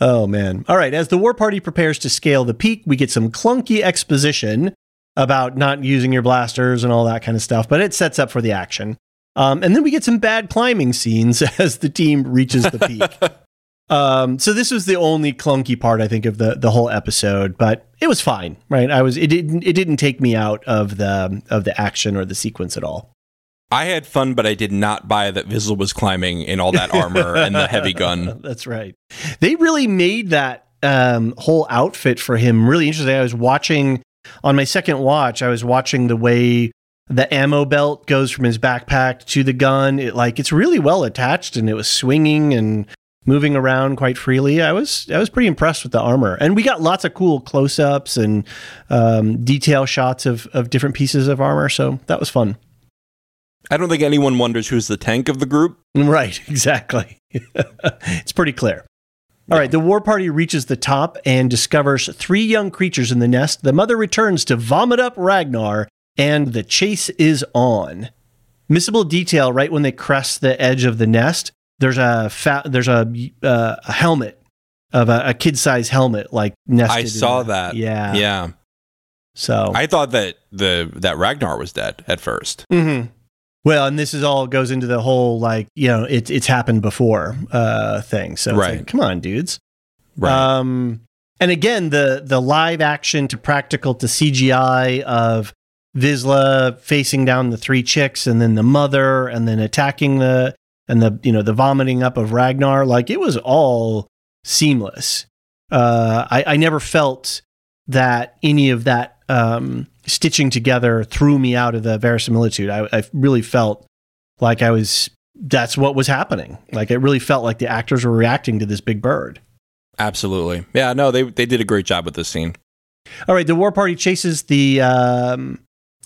Oh man! All right. As the war party prepares to scale the peak, we get some clunky exposition about not using your blasters and all that kind of stuff, but it sets up for the action. Um, and then we get some bad climbing scenes as the team reaches the peak. um, so this was the only clunky part I think of the the whole episode, but it was fine, right? I was it didn't it didn't take me out of the of the action or the sequence at all. I had fun, but I did not buy that Vizsla was climbing in all that armor and the heavy gun. That's right. They really made that um, whole outfit for him really interesting. I was watching on my second watch, I was watching the way the ammo belt goes from his backpack to the gun. It like it's really well attached and it was swinging and moving around quite freely. I was I was pretty impressed with the armor, and we got lots of cool close ups and um, detail shots of of different pieces of armor. So that was fun. I don't think anyone wonders who's the tank of the group. Right, exactly. it's pretty clear. All right, the war party reaches the top and discovers three young creatures in the nest. The mother returns to vomit up Ragnar, and the chase is on. Missable detail: right when they crest the edge of the nest, there's a fa- there's a, uh, a helmet of a, a kid size helmet, like nested. I saw that. Yeah, Yeah. So I thought that the that Ragnar was dead at first. Mhm. Well, and this is all goes into the whole like you know it's it's happened before uh thing. So it's Right. like, come on, dudes. Right. Um, and again, the the live action to practical to CGI of Vizsla facing down the three chicks and then the mother and then attacking the and the you know the vomiting up of Ragnar, like it was all seamless. Uh, I, I never felt that any of that um, stitching together threw me out of the verisimilitude. I, I really felt like I was that's what was happening. Like it really felt like the actors were reacting to this big bird. Absolutely. Yeah, no, they they did a great job with this scene. All right, the war party chases the um,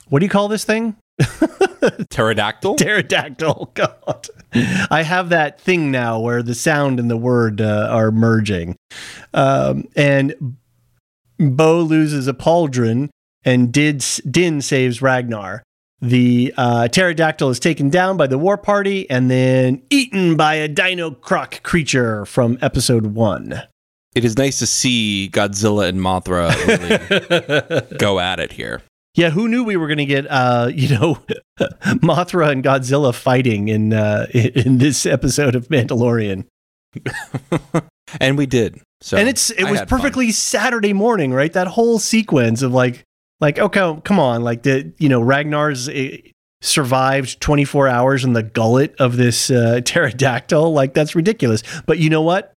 what do you call this thing? Pterodactyl? Pterodactyl. God, I have that thing now where the sound and the word uh, are merging, um, and Bo loses a pauldron, and Did, Din saves Ragnar. The uh, pterodactyl is taken down by the war party and then eaten by a dino croc creature from episode one. It is nice to see Godzilla and Mothra really go at it here. Yeah, who knew we were going to get, uh, you know, Mothra and Godzilla fighting in uh, in this episode of Mandalorian? and we did. So and it's it I was had fun. perfectly Saturday morning, right? That whole sequence of like, like okay, come on, like the you know Ragnar's uh, survived 24 hours in the gullet of this uh, pterodactyl. Like that's ridiculous. But you know what?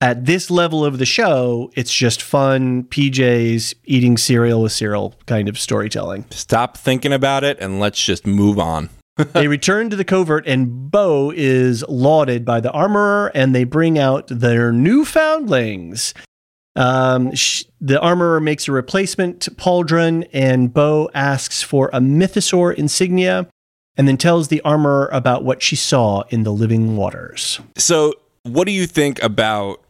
At this level of the show, it's just fun PJs eating cereal with cereal kind of storytelling. Stop thinking about it and let's just move on. they return to the covert, and Bo is lauded by the armorer, and they bring out their new foundlings. Um, sh- the armorer makes a replacement pauldron, and Bo asks for a mythosaur insignia, and then tells the armorer about what she saw in the living waters. So, what do you think about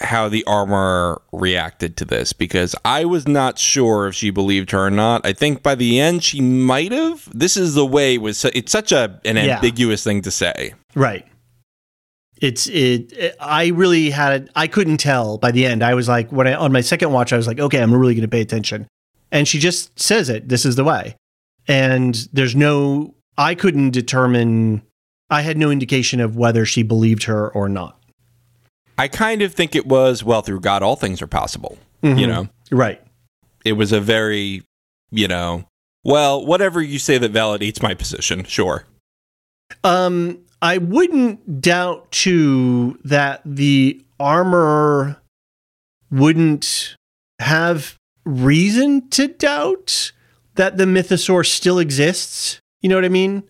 how the armorer reacted to this? Because I was not sure if she believed her or not. I think by the end she might have. This is the way it was. It's such a an Yeah. ambiguous thing to say. Right. It's it, it- I really had I couldn't tell by the end. I was like when I on my second watch I was like, okay, I'm really going to pay attention. And she just says it, this is the way. And there's no I couldn't determine I had no indication of whether she believed her or not. I kind of think it was well through God all things are possible. You Mhm. know, Right. it was a very you know well whatever you say that validates my position. Sure. Um, I wouldn't doubt too that the armor wouldn't have reason to doubt that the mythosaur still exists. You know what I mean?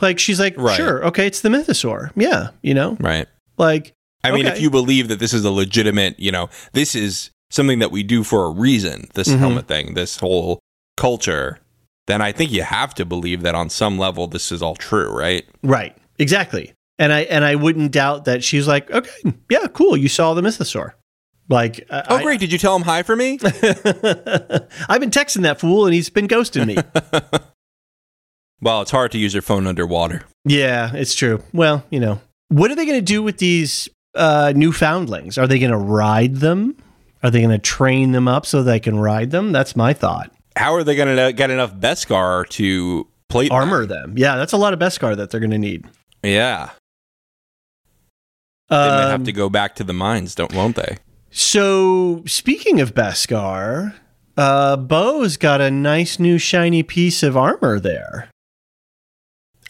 Like she's like, Right. sure, okay, it's the mythosaur. Yeah, you know, Right. like I mean, Okay. if you believe that this is a legitimate, you know, this is something that we do for a reason, this Mhm. helmet thing, this whole culture, then I think you have to believe that on some level this is all true, right? right, exactly. And I and I wouldn't doubt that she's like, okay, yeah, cool, you saw the mythosaur. Like, I- Oh, I- great. Did you tell him hi for me? I've been texting that fool and he's been ghosting me. well, it's hard to use your phone underwater. Yeah, it's true. Well, you know, what are they going to do with these uh, newfoundlings? Are they going to ride them? Are they going to train them up so they can ride them? That's my thought. How are they going to get enough Beskar to plate them? Armor them. Yeah, that's a lot of Beskar that they're going to need. Yeah. They might have Um, to go back to the mines, don't won't they? So, speaking of Beskar, uh, Bo's got a nice new shiny piece of armor there.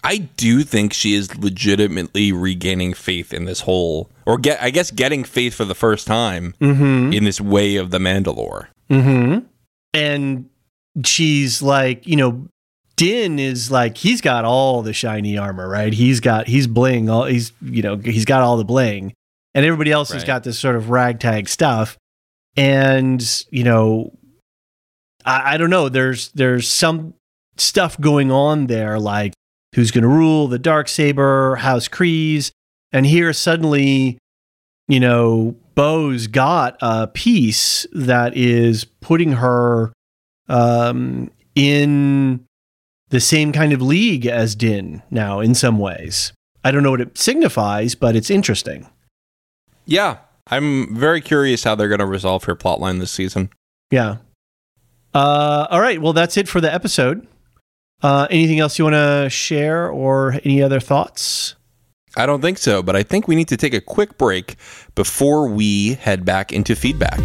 I do think she is legitimately regaining faith in this whole or get I guess getting faith for the first time Mm-hmm. in this way of the Mandalore. Mm-hmm. And she's like, you know, Din is like, he's got all the shiny armor, right? He's got, he's bling, all, he's, you know, he's got all the bling. And everybody else has got this sort of ragtag stuff. And, you know, I, I don't know, there's, there's some stuff going on there, like who's going to rule the dark saber, House Kryze. And here suddenly you know, Bo's got a piece that is putting her um, in the same kind of league as Din now in some ways. I don't know what it signifies, but it's interesting. Yeah, I'm very curious how they're going to resolve her plotline this season. Yeah. Uh, all right. Well, that's it for the episode. Uh, anything else you want to share or any other thoughts? I don't think so, but I think we need to take a quick break before we head back into feedback.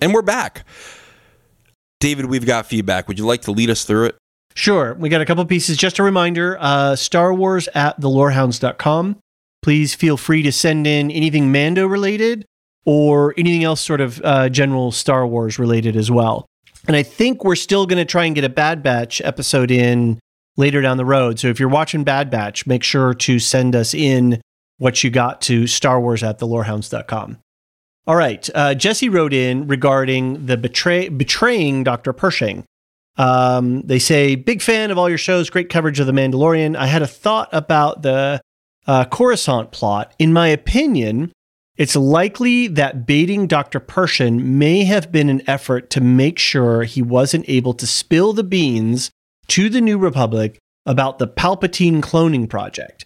And we're back. David, we've got feedback. Would you like to lead us through it? Sure. We got a couple pieces. Just a reminder uh, Star Wars at thelorehounds.com. Please feel free to send in anything Mando related or anything else sort of uh, general Star Wars related as well. And I think we're still going to try and get a Bad Batch episode in later down the road. So if you're watching Bad Batch, make sure to send us in what you got to Star Wars at thelorehounds.com. All right. Uh, Jesse wrote in regarding the betray- betraying Dr. Pershing. Um, they say, big fan of all your shows, great coverage of The Mandalorian. I had a thought about the uh, Coruscant plot. In my opinion, it's likely that baiting Dr. Pershing may have been an effort to make sure he wasn't able to spill the beans to the New Republic about the Palpatine cloning project.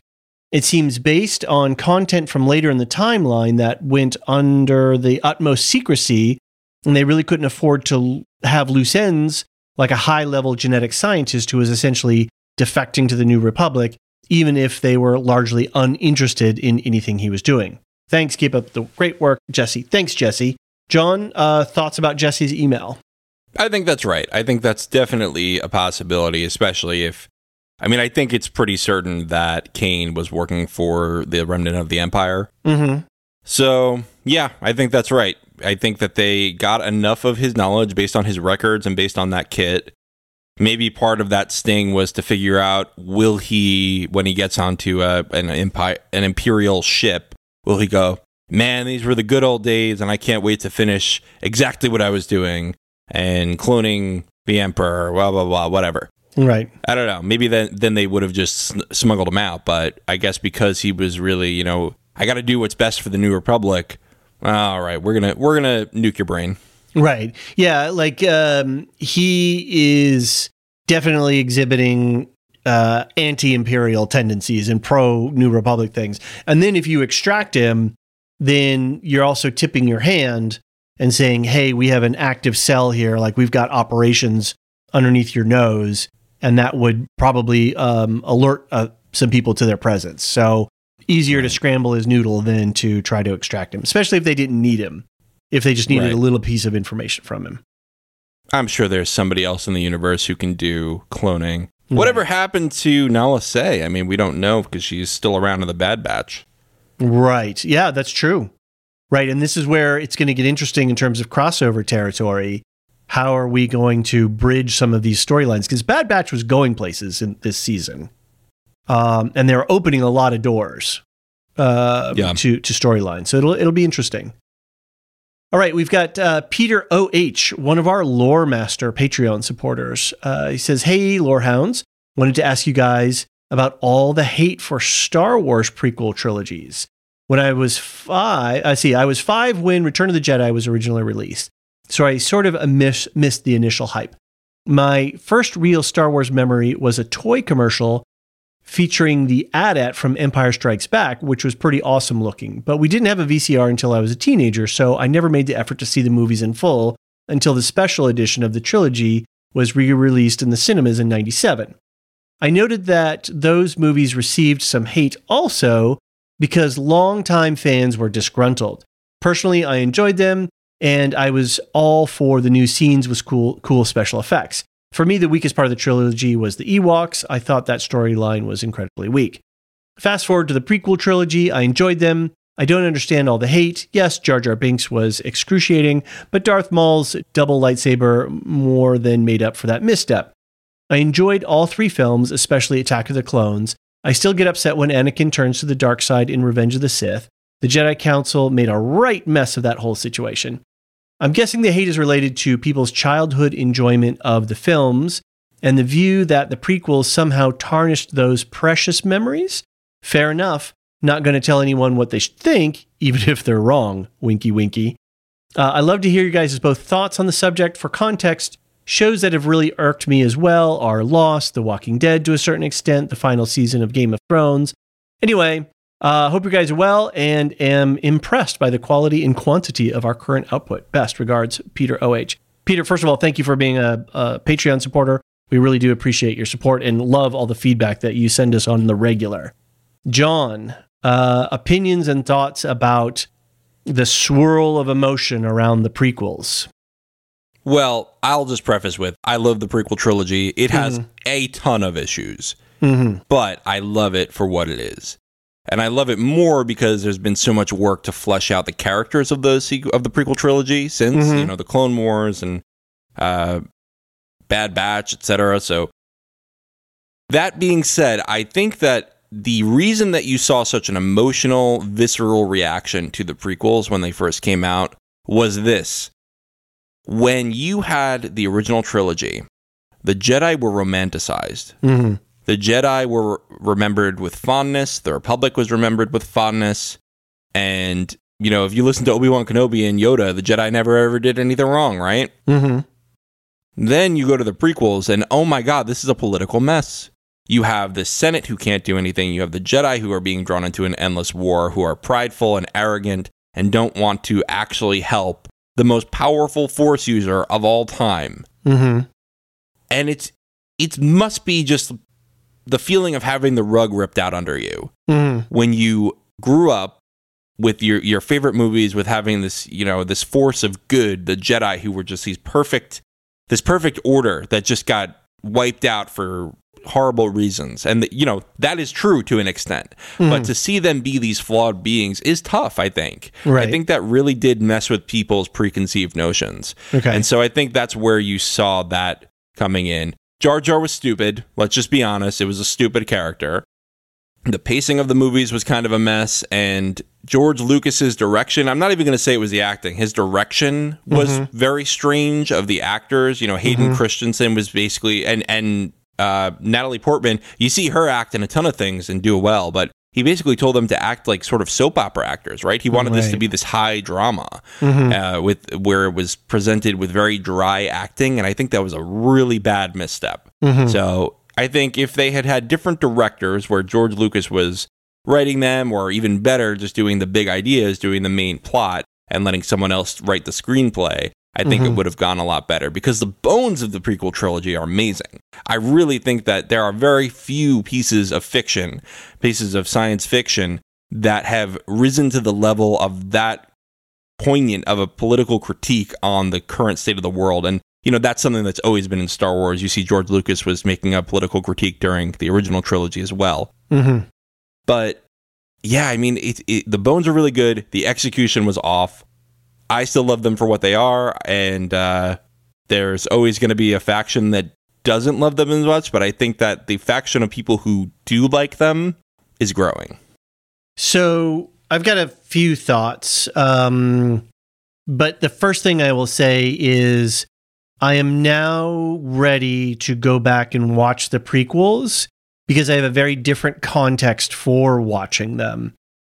It seems based on content from later in the timeline that went under the utmost secrecy, and they really couldn't afford to have loose ends like a high level genetic scientist who was essentially defecting to the New Republic, even if they were largely uninterested in anything he was doing. Thanks. Keep up the great work, Jesse. Thanks, Jesse. John, uh, thoughts about Jesse's email? I think that's right. I think that's definitely a possibility, especially if I mean, I think it's pretty certain that Kane was working for the remnant of the Empire. Mm-hmm. So, yeah, I think that's right. I think that they got enough of his knowledge based on his records and based on that kit. Maybe part of that sting was to figure out will he, when he gets onto a, an empire, an imperial ship, will he go, man, these were the good old days, and I can't wait to finish exactly what I was doing and cloning the emperor, blah blah blah, whatever. Right. I don't know. Maybe then then they would have just smuggled him out. But I guess because he was really, you know, I got to do what's best for the New Republic. All right, we're gonna we're gonna nuke your brain. Right. Yeah. Like um, he is definitely exhibiting uh, anti-imperial tendencies and pro New Republic things. And then if you extract him, then you're also tipping your hand and saying, "Hey, we have an active cell here. Like we've got operations underneath your nose." And that would probably um, alert uh, some people to their presence. So easier to scramble his noodle than to try to extract him, especially if they didn't need him. If they just needed right. a little piece of information from him. I'm sure there's somebody else in the universe who can do cloning. Right. Whatever happened to Nala Se? I mean, we don't know because she's still around in the Bad Batch. Right. Yeah, that's true. Right. And this is where it's going to get interesting in terms of crossover territory how are we going to bridge some of these storylines? Because Bad Batch was going places in this season, um, and they're opening a lot of doors uh, yeah. to to storylines. So it'll it'll be interesting. All right, we've got uh, Peter O H, one of our Lore Master Patreon supporters. Uh, he says, "Hey, Lore Hounds, wanted to ask you guys about all the hate for Star Wars prequel trilogies. When I was five, I see, I was five when Return of the Jedi was originally released. So I sort of miss, missed the initial hype. My first real Star Wars memory was a toy commercial featuring the AT-AT from Empire Strikes Back, which was pretty awesome looking. But we didn't have a VCR until I was a teenager, so I never made the effort to see the movies in full until the special edition of the trilogy was re released in the cinemas in 97. I noted that those movies received some hate also because longtime fans were disgruntled. Personally, I enjoyed them, and I was all for the new scenes with cool, cool special effects. For me, the weakest part of the trilogy was the Ewoks. I thought that storyline was incredibly weak. Fast forward to the prequel trilogy, I enjoyed them, I don't understand all the hate. Yes, Jar Jar Binks was excruciating, but Darth Maul's double lightsaber more than made up for that misstep. I enjoyed all three films, especially Attack of the Clones. I still get upset when Anakin turns to the dark side in Revenge of the Sith. The Jedi Council made a right mess of that whole situation. I'm guessing the hate is related to people's childhood enjoyment of the films and the view that the prequels somehow tarnished those precious memories. Fair enough. Not going to tell anyone what they should think, even if they're wrong. Winky, winky. Uh, I love to hear you guys' both thoughts on the subject. For context, shows that have really irked me as well are Lost, The Walking Dead to a certain extent, the final season of Game of Thrones. Anyway, uh, hope you guys are well and am impressed by the quality and quantity of our current output. Best regards, Peter OH. Peter, first of all, thank you for being a, a Patreon supporter. We really do appreciate your support and love all the feedback that you send us on the regular. John, uh, opinions and thoughts about the swirl of emotion around the prequels. Well, I'll just preface with I love the prequel trilogy. It has mm-hmm. a ton of issues, mm-hmm. but I love it for what it is. And I love it more because there's been so much work to flesh out the characters of the of the prequel trilogy since mm-hmm. you know the Clone Wars and uh, Bad Batch, etc. So that being said, I think that the reason that you saw such an emotional, visceral reaction to the prequels when they first came out was this: when you had the original trilogy, the Jedi were romanticized. Mm-hmm. The Jedi were remembered with fondness. The Republic was remembered with fondness. And, you know, if you listen to Obi Wan Kenobi and Yoda, the Jedi never ever did anything wrong, right? Mm-hmm. Then you go to the prequels, and oh my God, this is a political mess. You have the Senate who can't do anything. You have the Jedi who are being drawn into an endless war, who are prideful and arrogant and don't want to actually help the most powerful Force user of all time. Mm-hmm. And it's it must be just the feeling of having the rug ripped out under you mm. when you grew up with your your favorite movies with having this you know this force of good the jedi who were just these perfect this perfect order that just got wiped out for horrible reasons and you know that is true to an extent mm. but to see them be these flawed beings is tough i think right. i think that really did mess with people's preconceived notions okay and so i think that's where you saw that coming in Jar Jar was stupid. Let's just be honest. It was a stupid character. The pacing of the movies was kind of a mess, and George Lucas's direction. I'm not even going to say it was the acting. His direction was mm-hmm. very strange of the actors. You know, Hayden mm-hmm. Christensen was basically and and uh, Natalie Portman. You see her act in a ton of things and do well, but he basically told them to act like sort of soap opera actors, right? He wanted right. this to be this high drama mm-hmm. uh, with where it was presented with very dry acting, and I think that was a really bad misstep. Mm-hmm. So I think if they had had different directors, where George Lucas was writing them, or even better, just doing the big ideas, doing the main plot, and letting someone else write the screenplay, I think mm-hmm. it would have gone a lot better because the bones of the prequel trilogy are amazing. I really think that there are very few pieces of fiction, pieces of science fiction that have risen to the level of that poignant of a political critique on the current state of the world. And, you know, that's something that's always been in Star Wars. You see, George Lucas was making a political critique during the original trilogy as well. Mm-hmm. But yeah, I mean, it, it, the bones are really good. The execution was off. I still love them for what they are, and uh, there's always going to be a faction that doesn't love them as much. But I think that the faction of people who do like them is growing. So I've got a few thoughts, um, but the first thing I will say is I am now ready to go back and watch the prequels because I have a very different context for watching them.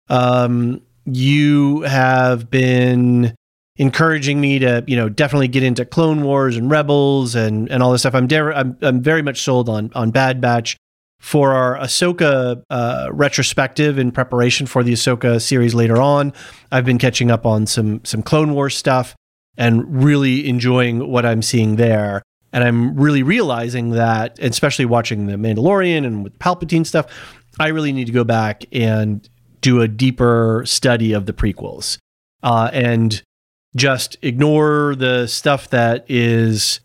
Um, you have been encouraging me to, you know, definitely get into Clone Wars and Rebels and and all this stuff. I'm de- I'm, I'm very much sold on on Bad Batch for our Ahsoka uh, retrospective in preparation for the Ahsoka series later on. I've been catching up on some some Clone Wars stuff and really enjoying what I'm seeing there. And I'm really realizing that, especially watching the Mandalorian and with Palpatine stuff, I really need to go back and do a deeper study of the prequels uh, and just ignore the stuff that is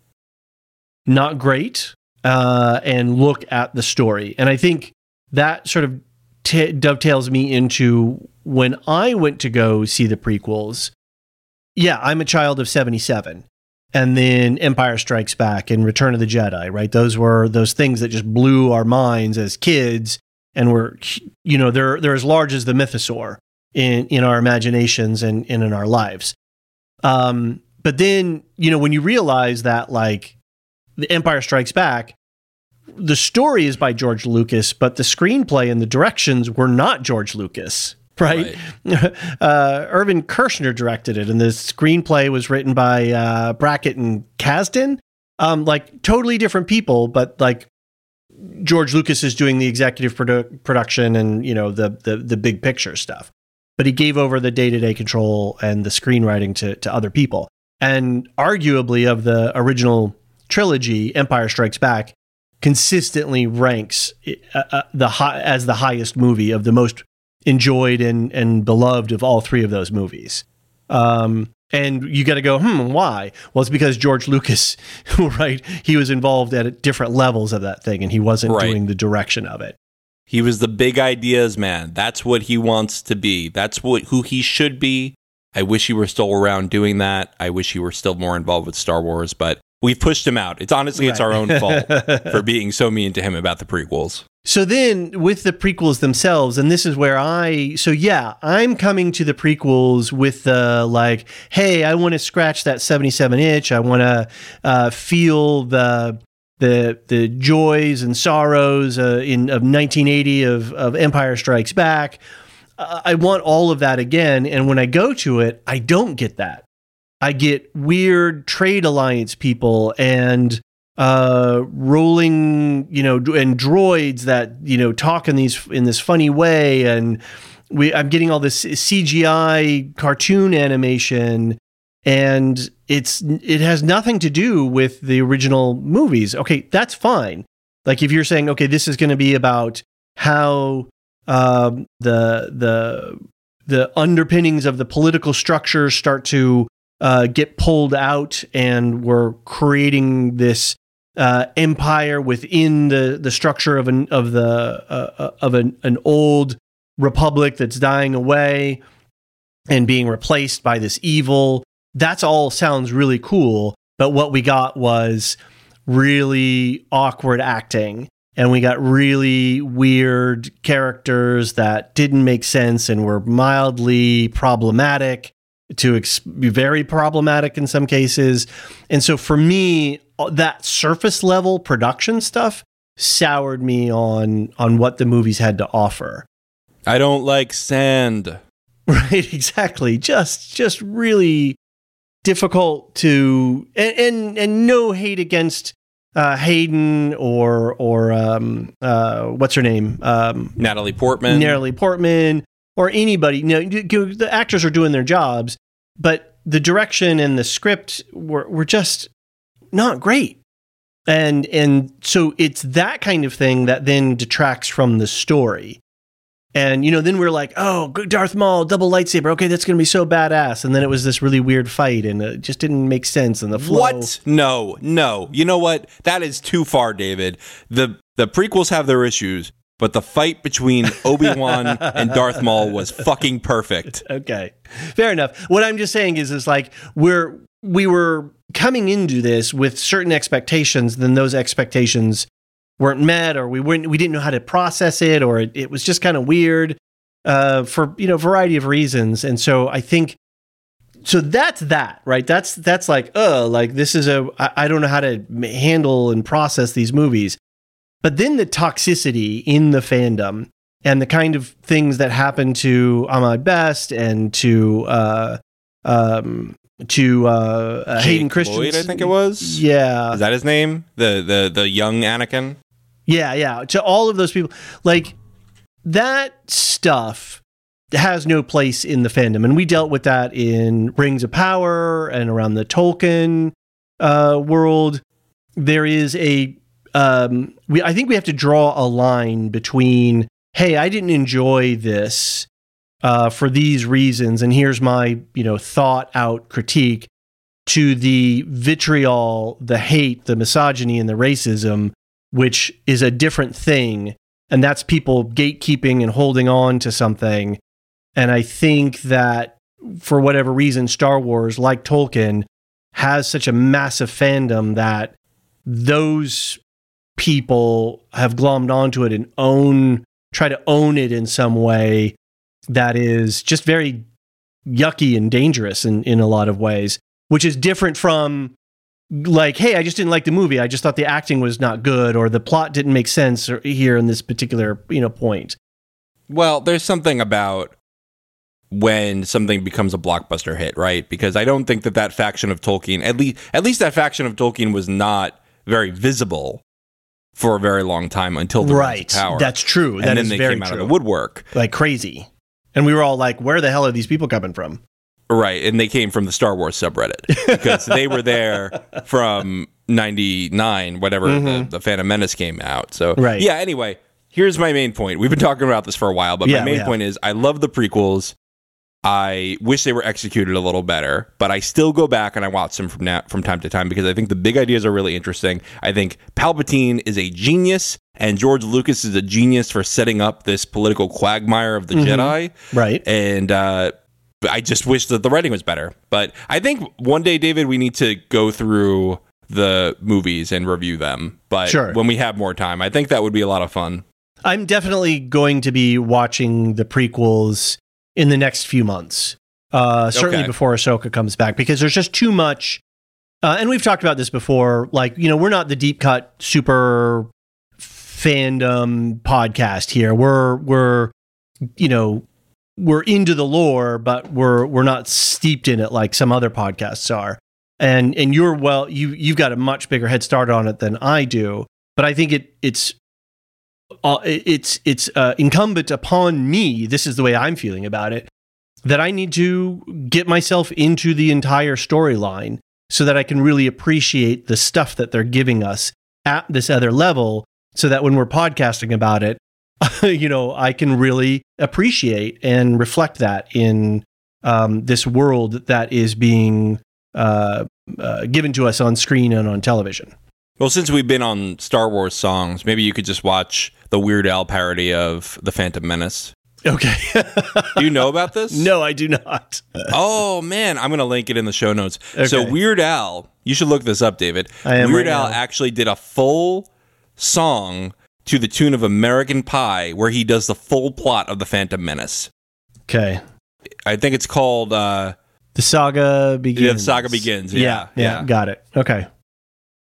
not great uh, and look at the story. And I think that sort of t- dovetails me into when I went to go see the prequels, yeah, I'm a child of 77. And then Empire Strikes Back and Return of the Jedi, right? Those were those things that just blew our minds as kids and were, you know, they're, they're as large as the mythosaur in, in our imaginations and, and in our lives. Um, but then, you know, when you realize that, like, The Empire Strikes Back, the story is by George Lucas, but the screenplay and the directions were not George Lucas, right? right. Uh, Irvin Kershner directed it, and the screenplay was written by uh, Brackett and Kasdan. Um, like totally different people, but like George Lucas is doing the executive produ- production and you know the, the the big picture stuff. But he gave over the day to day control and the screenwriting to to other people. And arguably, of the original trilogy, Empire Strikes Back consistently ranks uh, uh, the high, as the highest movie of the most enjoyed and and beloved of all three of those movies. Um, and you got to go, hmm, why? Well, it's because George Lucas, right? He was involved at different levels of that thing, and he wasn't right. doing the direction of it. He was the big ideas man. That's what he wants to be. That's what who he should be. I wish he were still around doing that. I wish he were still more involved with Star Wars, but we've pushed him out. It's honestly right. it's our own fault for being so mean to him about the prequels. So then with the prequels themselves, and this is where I so yeah, I'm coming to the prequels with the like, hey, I want to scratch that 77 itch. I want to uh, feel the the the joys and sorrows uh, in of 1980 of of Empire Strikes Back. Uh, I want all of that again, and when I go to it, I don't get that. I get weird trade alliance people and uh, rolling, you know, and droids that you know talk in these in this funny way, and we I'm getting all this CGI cartoon animation, and it's it has nothing to do with the original movies. Okay, that's fine. Like if you're saying, okay, this is going to be about how um, the the the underpinnings of the political structure start to uh, get pulled out, and we're creating this uh, empire within the the structure of an of the uh, uh, of an, an old republic that's dying away and being replaced by this evil. That's all sounds really cool, but what we got was really awkward acting and we got really weird characters that didn't make sense and were mildly problematic to ex- be very problematic in some cases. And so for me, uh, that surface level production stuff soured me on on what the movies had to offer. I don't like sand. Right, exactly. Just just really difficult to and and, and no hate against uh, Hayden or or um, uh, what's her name? Um, Natalie Portman. Natalie Portman or anybody. You know, the actors are doing their jobs, but the direction and the script were were just not great. And and so it's that kind of thing that then detracts from the story. And you know, then we're like, "Oh, Darth Maul, double lightsaber. Okay, that's going to be so badass." And then it was this really weird fight, and it just didn't make sense. And the flow. What? No, no. You know what? That is too far, David. the The prequels have their issues, but the fight between Obi-Wan and Darth Maul was fucking perfect. Okay. Fair enough. What I'm just saying is is like we're we were coming into this with certain expectations, then those expectations weren't met or we weren't we didn't know how to process it or it, it was just kind of weird uh, for you know a variety of reasons. And so I think so that's that, right? That's that's like, uh, like this is a I, I don't know how to handle and process these movies. But then the toxicity in the fandom and the kind of things that happen to Ahmed Best and to uh, um, to uh, uh Hayden Christensen. I think it was. Yeah, is that his name? The the the young Anakin. Yeah, yeah. To all of those people, like that stuff has no place in the fandom, and we dealt with that in Rings of Power and around the Tolkien uh, world. There is a um, we I think we have to draw a line between hey, I didn't enjoy this uh, for these reasons, and here's my you know thought out critique to the vitriol, the hate, the misogyny, and the racism, which is a different thing, and that's people gatekeeping and holding on to something. And I think that for whatever reason, Star Wars, like Tolkien, has such a massive fandom that those people have glommed onto it and own, try to own it in some way that is just very yucky and dangerous in, in a lot of ways, which is different from like, hey, I just didn't like the movie. I just thought the acting was not good or the plot didn't make sense or, here in this particular, you know, point. Well, there's something about when something becomes a blockbuster hit, right? Because I don't think that that faction of Tolkien, at least at least that faction of Tolkien was not very visible for a very long time until the right. Power. That's true. And that then they came true. out of the woodwork like crazy. And we were all like, where the hell are these people coming from? Right. And they came from the Star Wars subreddit because they were there from 99, whatever mm-hmm. the, the, Phantom Menace came out. So, right. yeah, anyway, here's my main point. We've been talking about this for a while, but yeah, my main point is I love the prequels. I wish they were executed a little better, but I still go back and I watch them from now from time to time because I think the big ideas are really interesting. I think Palpatine is a genius and George Lucas is a genius for setting up this political quagmire of the mm-hmm. Jedi. Right. And uh, I just wish that the writing was better. But I think one day, David, we need to go through the movies and review them. But sure. when we have more time, I think that would be a lot of fun. I'm definitely going to be watching the prequels in the next few months. Uh, certainly okay. before Ahsoka comes back, because there's just too much. Uh, and we've talked about this before. Like, you know, we're not the deep cut super fandom podcast here. We're we're you know we're into the lore, but we're we're not steeped in it like some other podcasts are. And and you're well, you you've got a much bigger head start on it than I do. But I think it it's uh, it's it's uh, incumbent upon me. This is the way I'm feeling about it. That I need to get myself into the entire storyline so that I can really appreciate the stuff that they're giving us at this other level. So that when we're podcasting about it, you know, I can really appreciate and reflect that in um, this world that is being uh, uh, given to us on screen and on television. Well, since we've been on Star Wars songs, maybe you could just watch the Weird Al parody of The Phantom Menace. Okay. do you know about this? No, I do not. oh man, I'm gonna link it in the show notes. Okay. So Weird Al, you should look this up, David. I am Weird right Al now. actually did a full song to the tune of American Pie, where he does the full plot of the Phantom Menace. Okay. I think it's called uh, The Saga Begins. Yeah, the Saga Begins. Yeah, yeah, yeah, yeah. got it. Okay.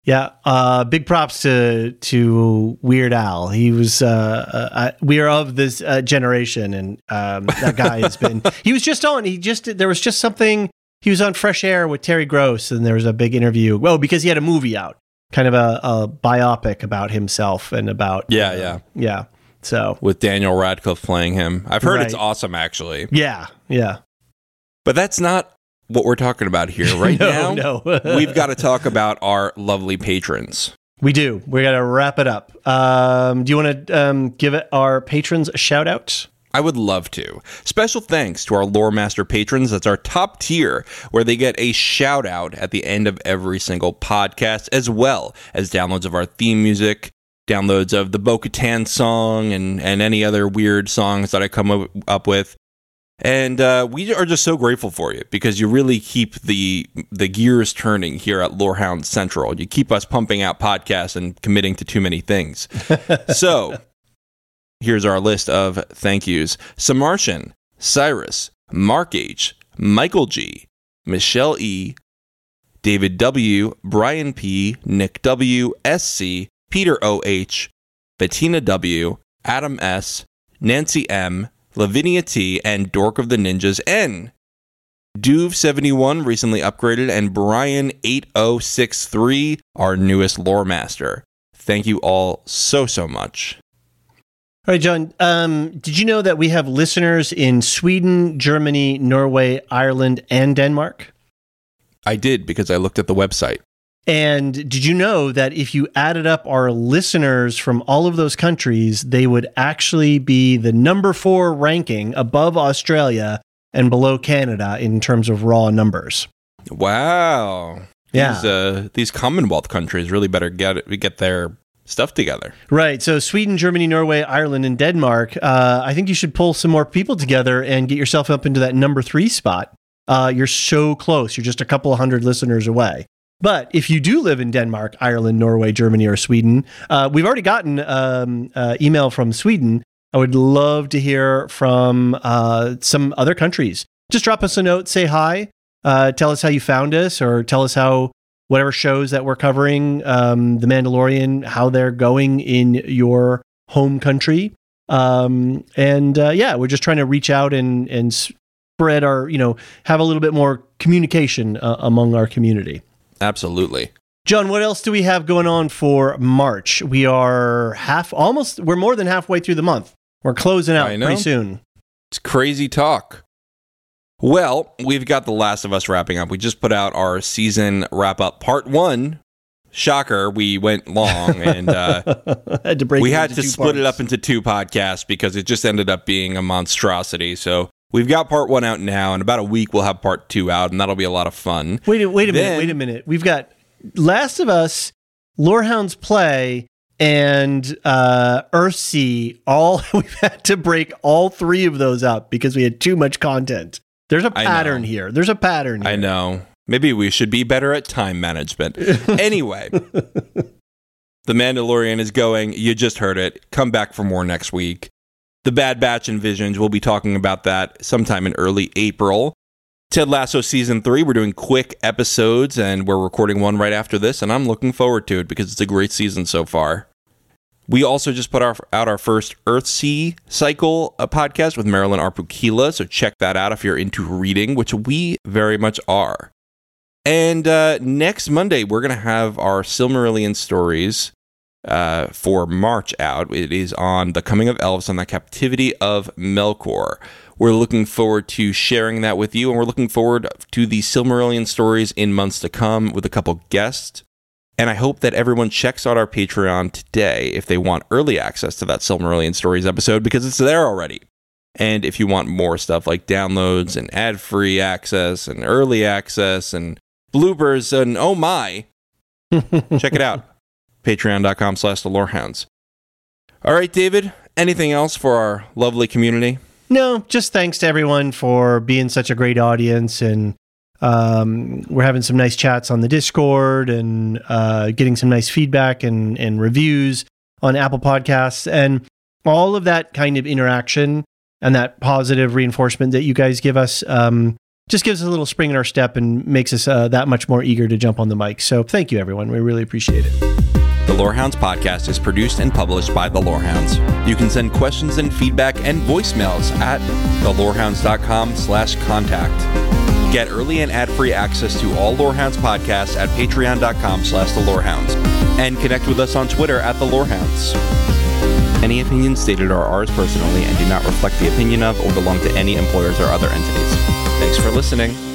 Yeah, uh, big props to to Weird Al. He was uh, uh, we are of this uh, generation, and um, that guy has been. He was just on. He just there was just something. He was on Fresh Air with Terry Gross, and there was a big interview. Well, because he had a movie out, kind of a, a biopic about himself and about yeah, yeah, yeah. So with Daniel Radcliffe playing him, I've heard right. it's awesome. Actually, yeah, yeah. But that's not what we're talking about here right no, now. No. we've got to talk about our lovely patrons. We do. We got to wrap it up. Um, do you want to um, give it our patrons a shout out? I would love to. Special thanks to our Lore Master patrons. That's our top tier, where they get a shout out at the end of every single podcast, as well as downloads of our theme music, downloads of the Bo Katan song, and, and any other weird songs that I come up, up with. And uh, we are just so grateful for you because you really keep the the gears turning here at Lorehound Central. You keep us pumping out podcasts and committing to too many things. so here's our list of thank yous: Samartian, Cyrus, Mark H, Michael G, Michelle E, David W, Brian P, Nick W, SC, Peter O H, Bettina W, Adam S, Nancy M, Lavinia T, and Dork of the Ninjas N. Duve71 recently upgraded, and Brian8063, our newest lore master. Thank you all so, so much. All right, John. Um, did you know that we have listeners in Sweden, Germany, Norway, Ireland, and Denmark? I did because I looked at the website. And did you know that if you added up our listeners from all of those countries, they would actually be the number four ranking above Australia and below Canada in terms of raw numbers? Wow. Yeah. These, uh, these Commonwealth countries really better get get their stuff together. Right. So Sweden, Germany, Norway, Ireland, and Denmark. Uh, I think you should pull some more people together and get yourself up into that number three spot. Uh, you're so close. You're just a couple of hundred listeners away. But if you do live in Denmark, Ireland, Norway, Germany, or Sweden, uh, we've already gotten um, uh, email from Sweden. I would love to hear from uh, some other countries. Just drop us a note, say hi, uh, tell us how you found us, or tell us how whatever shows that we're covering, um, The Mandalorian, how they're going in your home country. Um, and uh, yeah, we're just trying to reach out and and spread our, you know, have a little bit more communication uh, among our community. Absolutely. John, what else do we have going on for March? We are half, almost, we're more than halfway through the month. We're closing out pretty soon. It's crazy talk. Well, we've got The Last of Us wrapping up. We just put out our season wrap up part one. Shocker, we went long and uh, had to break we had to split parts. it up into two podcasts because it just ended up being a monstrosity. So we've got part one out now. and about a week, we'll have part two out, and that'll be a lot of fun. Wait, a- wait a Then- minute. Wait a minute. We've got Last of Us, Lorehounds Play, and uh, Earthsea. All we've had to break all three of those up because we had too much content. There's a pattern here. There's a pattern. Here. I know. Maybe we should be better at time management. anyway, The Mandalorian is going. You just heard it. Come back for more next week. The Bad Batch and Visions, we'll be talking about that sometime in early April. Ted Lasso season three, we're doing quick episodes and we're recording one right after this, and I'm looking forward to it because it's a great season so far. We also just put our, out our first Earthsea cycle uh, podcast with Marilyn Arpukila, so check that out if you're into reading, which we very much are. And uh, next Monday, we're going to have our Silmarillion stories uh, for March out. It is on the coming of elves on the captivity of Melkor. We're looking forward to sharing that with you, and we're looking forward to the Silmarillion stories in months to come with a couple guests. And I hope that everyone checks out our Patreon today if they want early access to that Silmarillion stories episode because it's there already. And if you want more stuff like downloads and ad free access and early access and bloopers and oh my, check it out. Patreon.com slash the lorehounds. All right, David, anything else for our lovely community? No, just thanks to everyone for being such a great audience and um, we're having some nice chats on the Discord and uh, getting some nice feedback and, and reviews on Apple Podcasts and all of that kind of interaction and that positive reinforcement that you guys give us um, just gives us a little spring in our step and makes us uh, that much more eager to jump on the mic. So thank you, everyone. We really appreciate it. The Lorehounds podcast is produced and published by The Lorehounds. You can send questions and feedback and voicemails at thelorehounds.com slash contact. Get early and ad-free access to all Lorehounds podcasts at patreon.com slash the Lorehounds. And connect with us on Twitter at the Lorehounds. Any opinions stated are ours personally and do not reflect the opinion of or belong to any employers or other entities. Thanks for listening.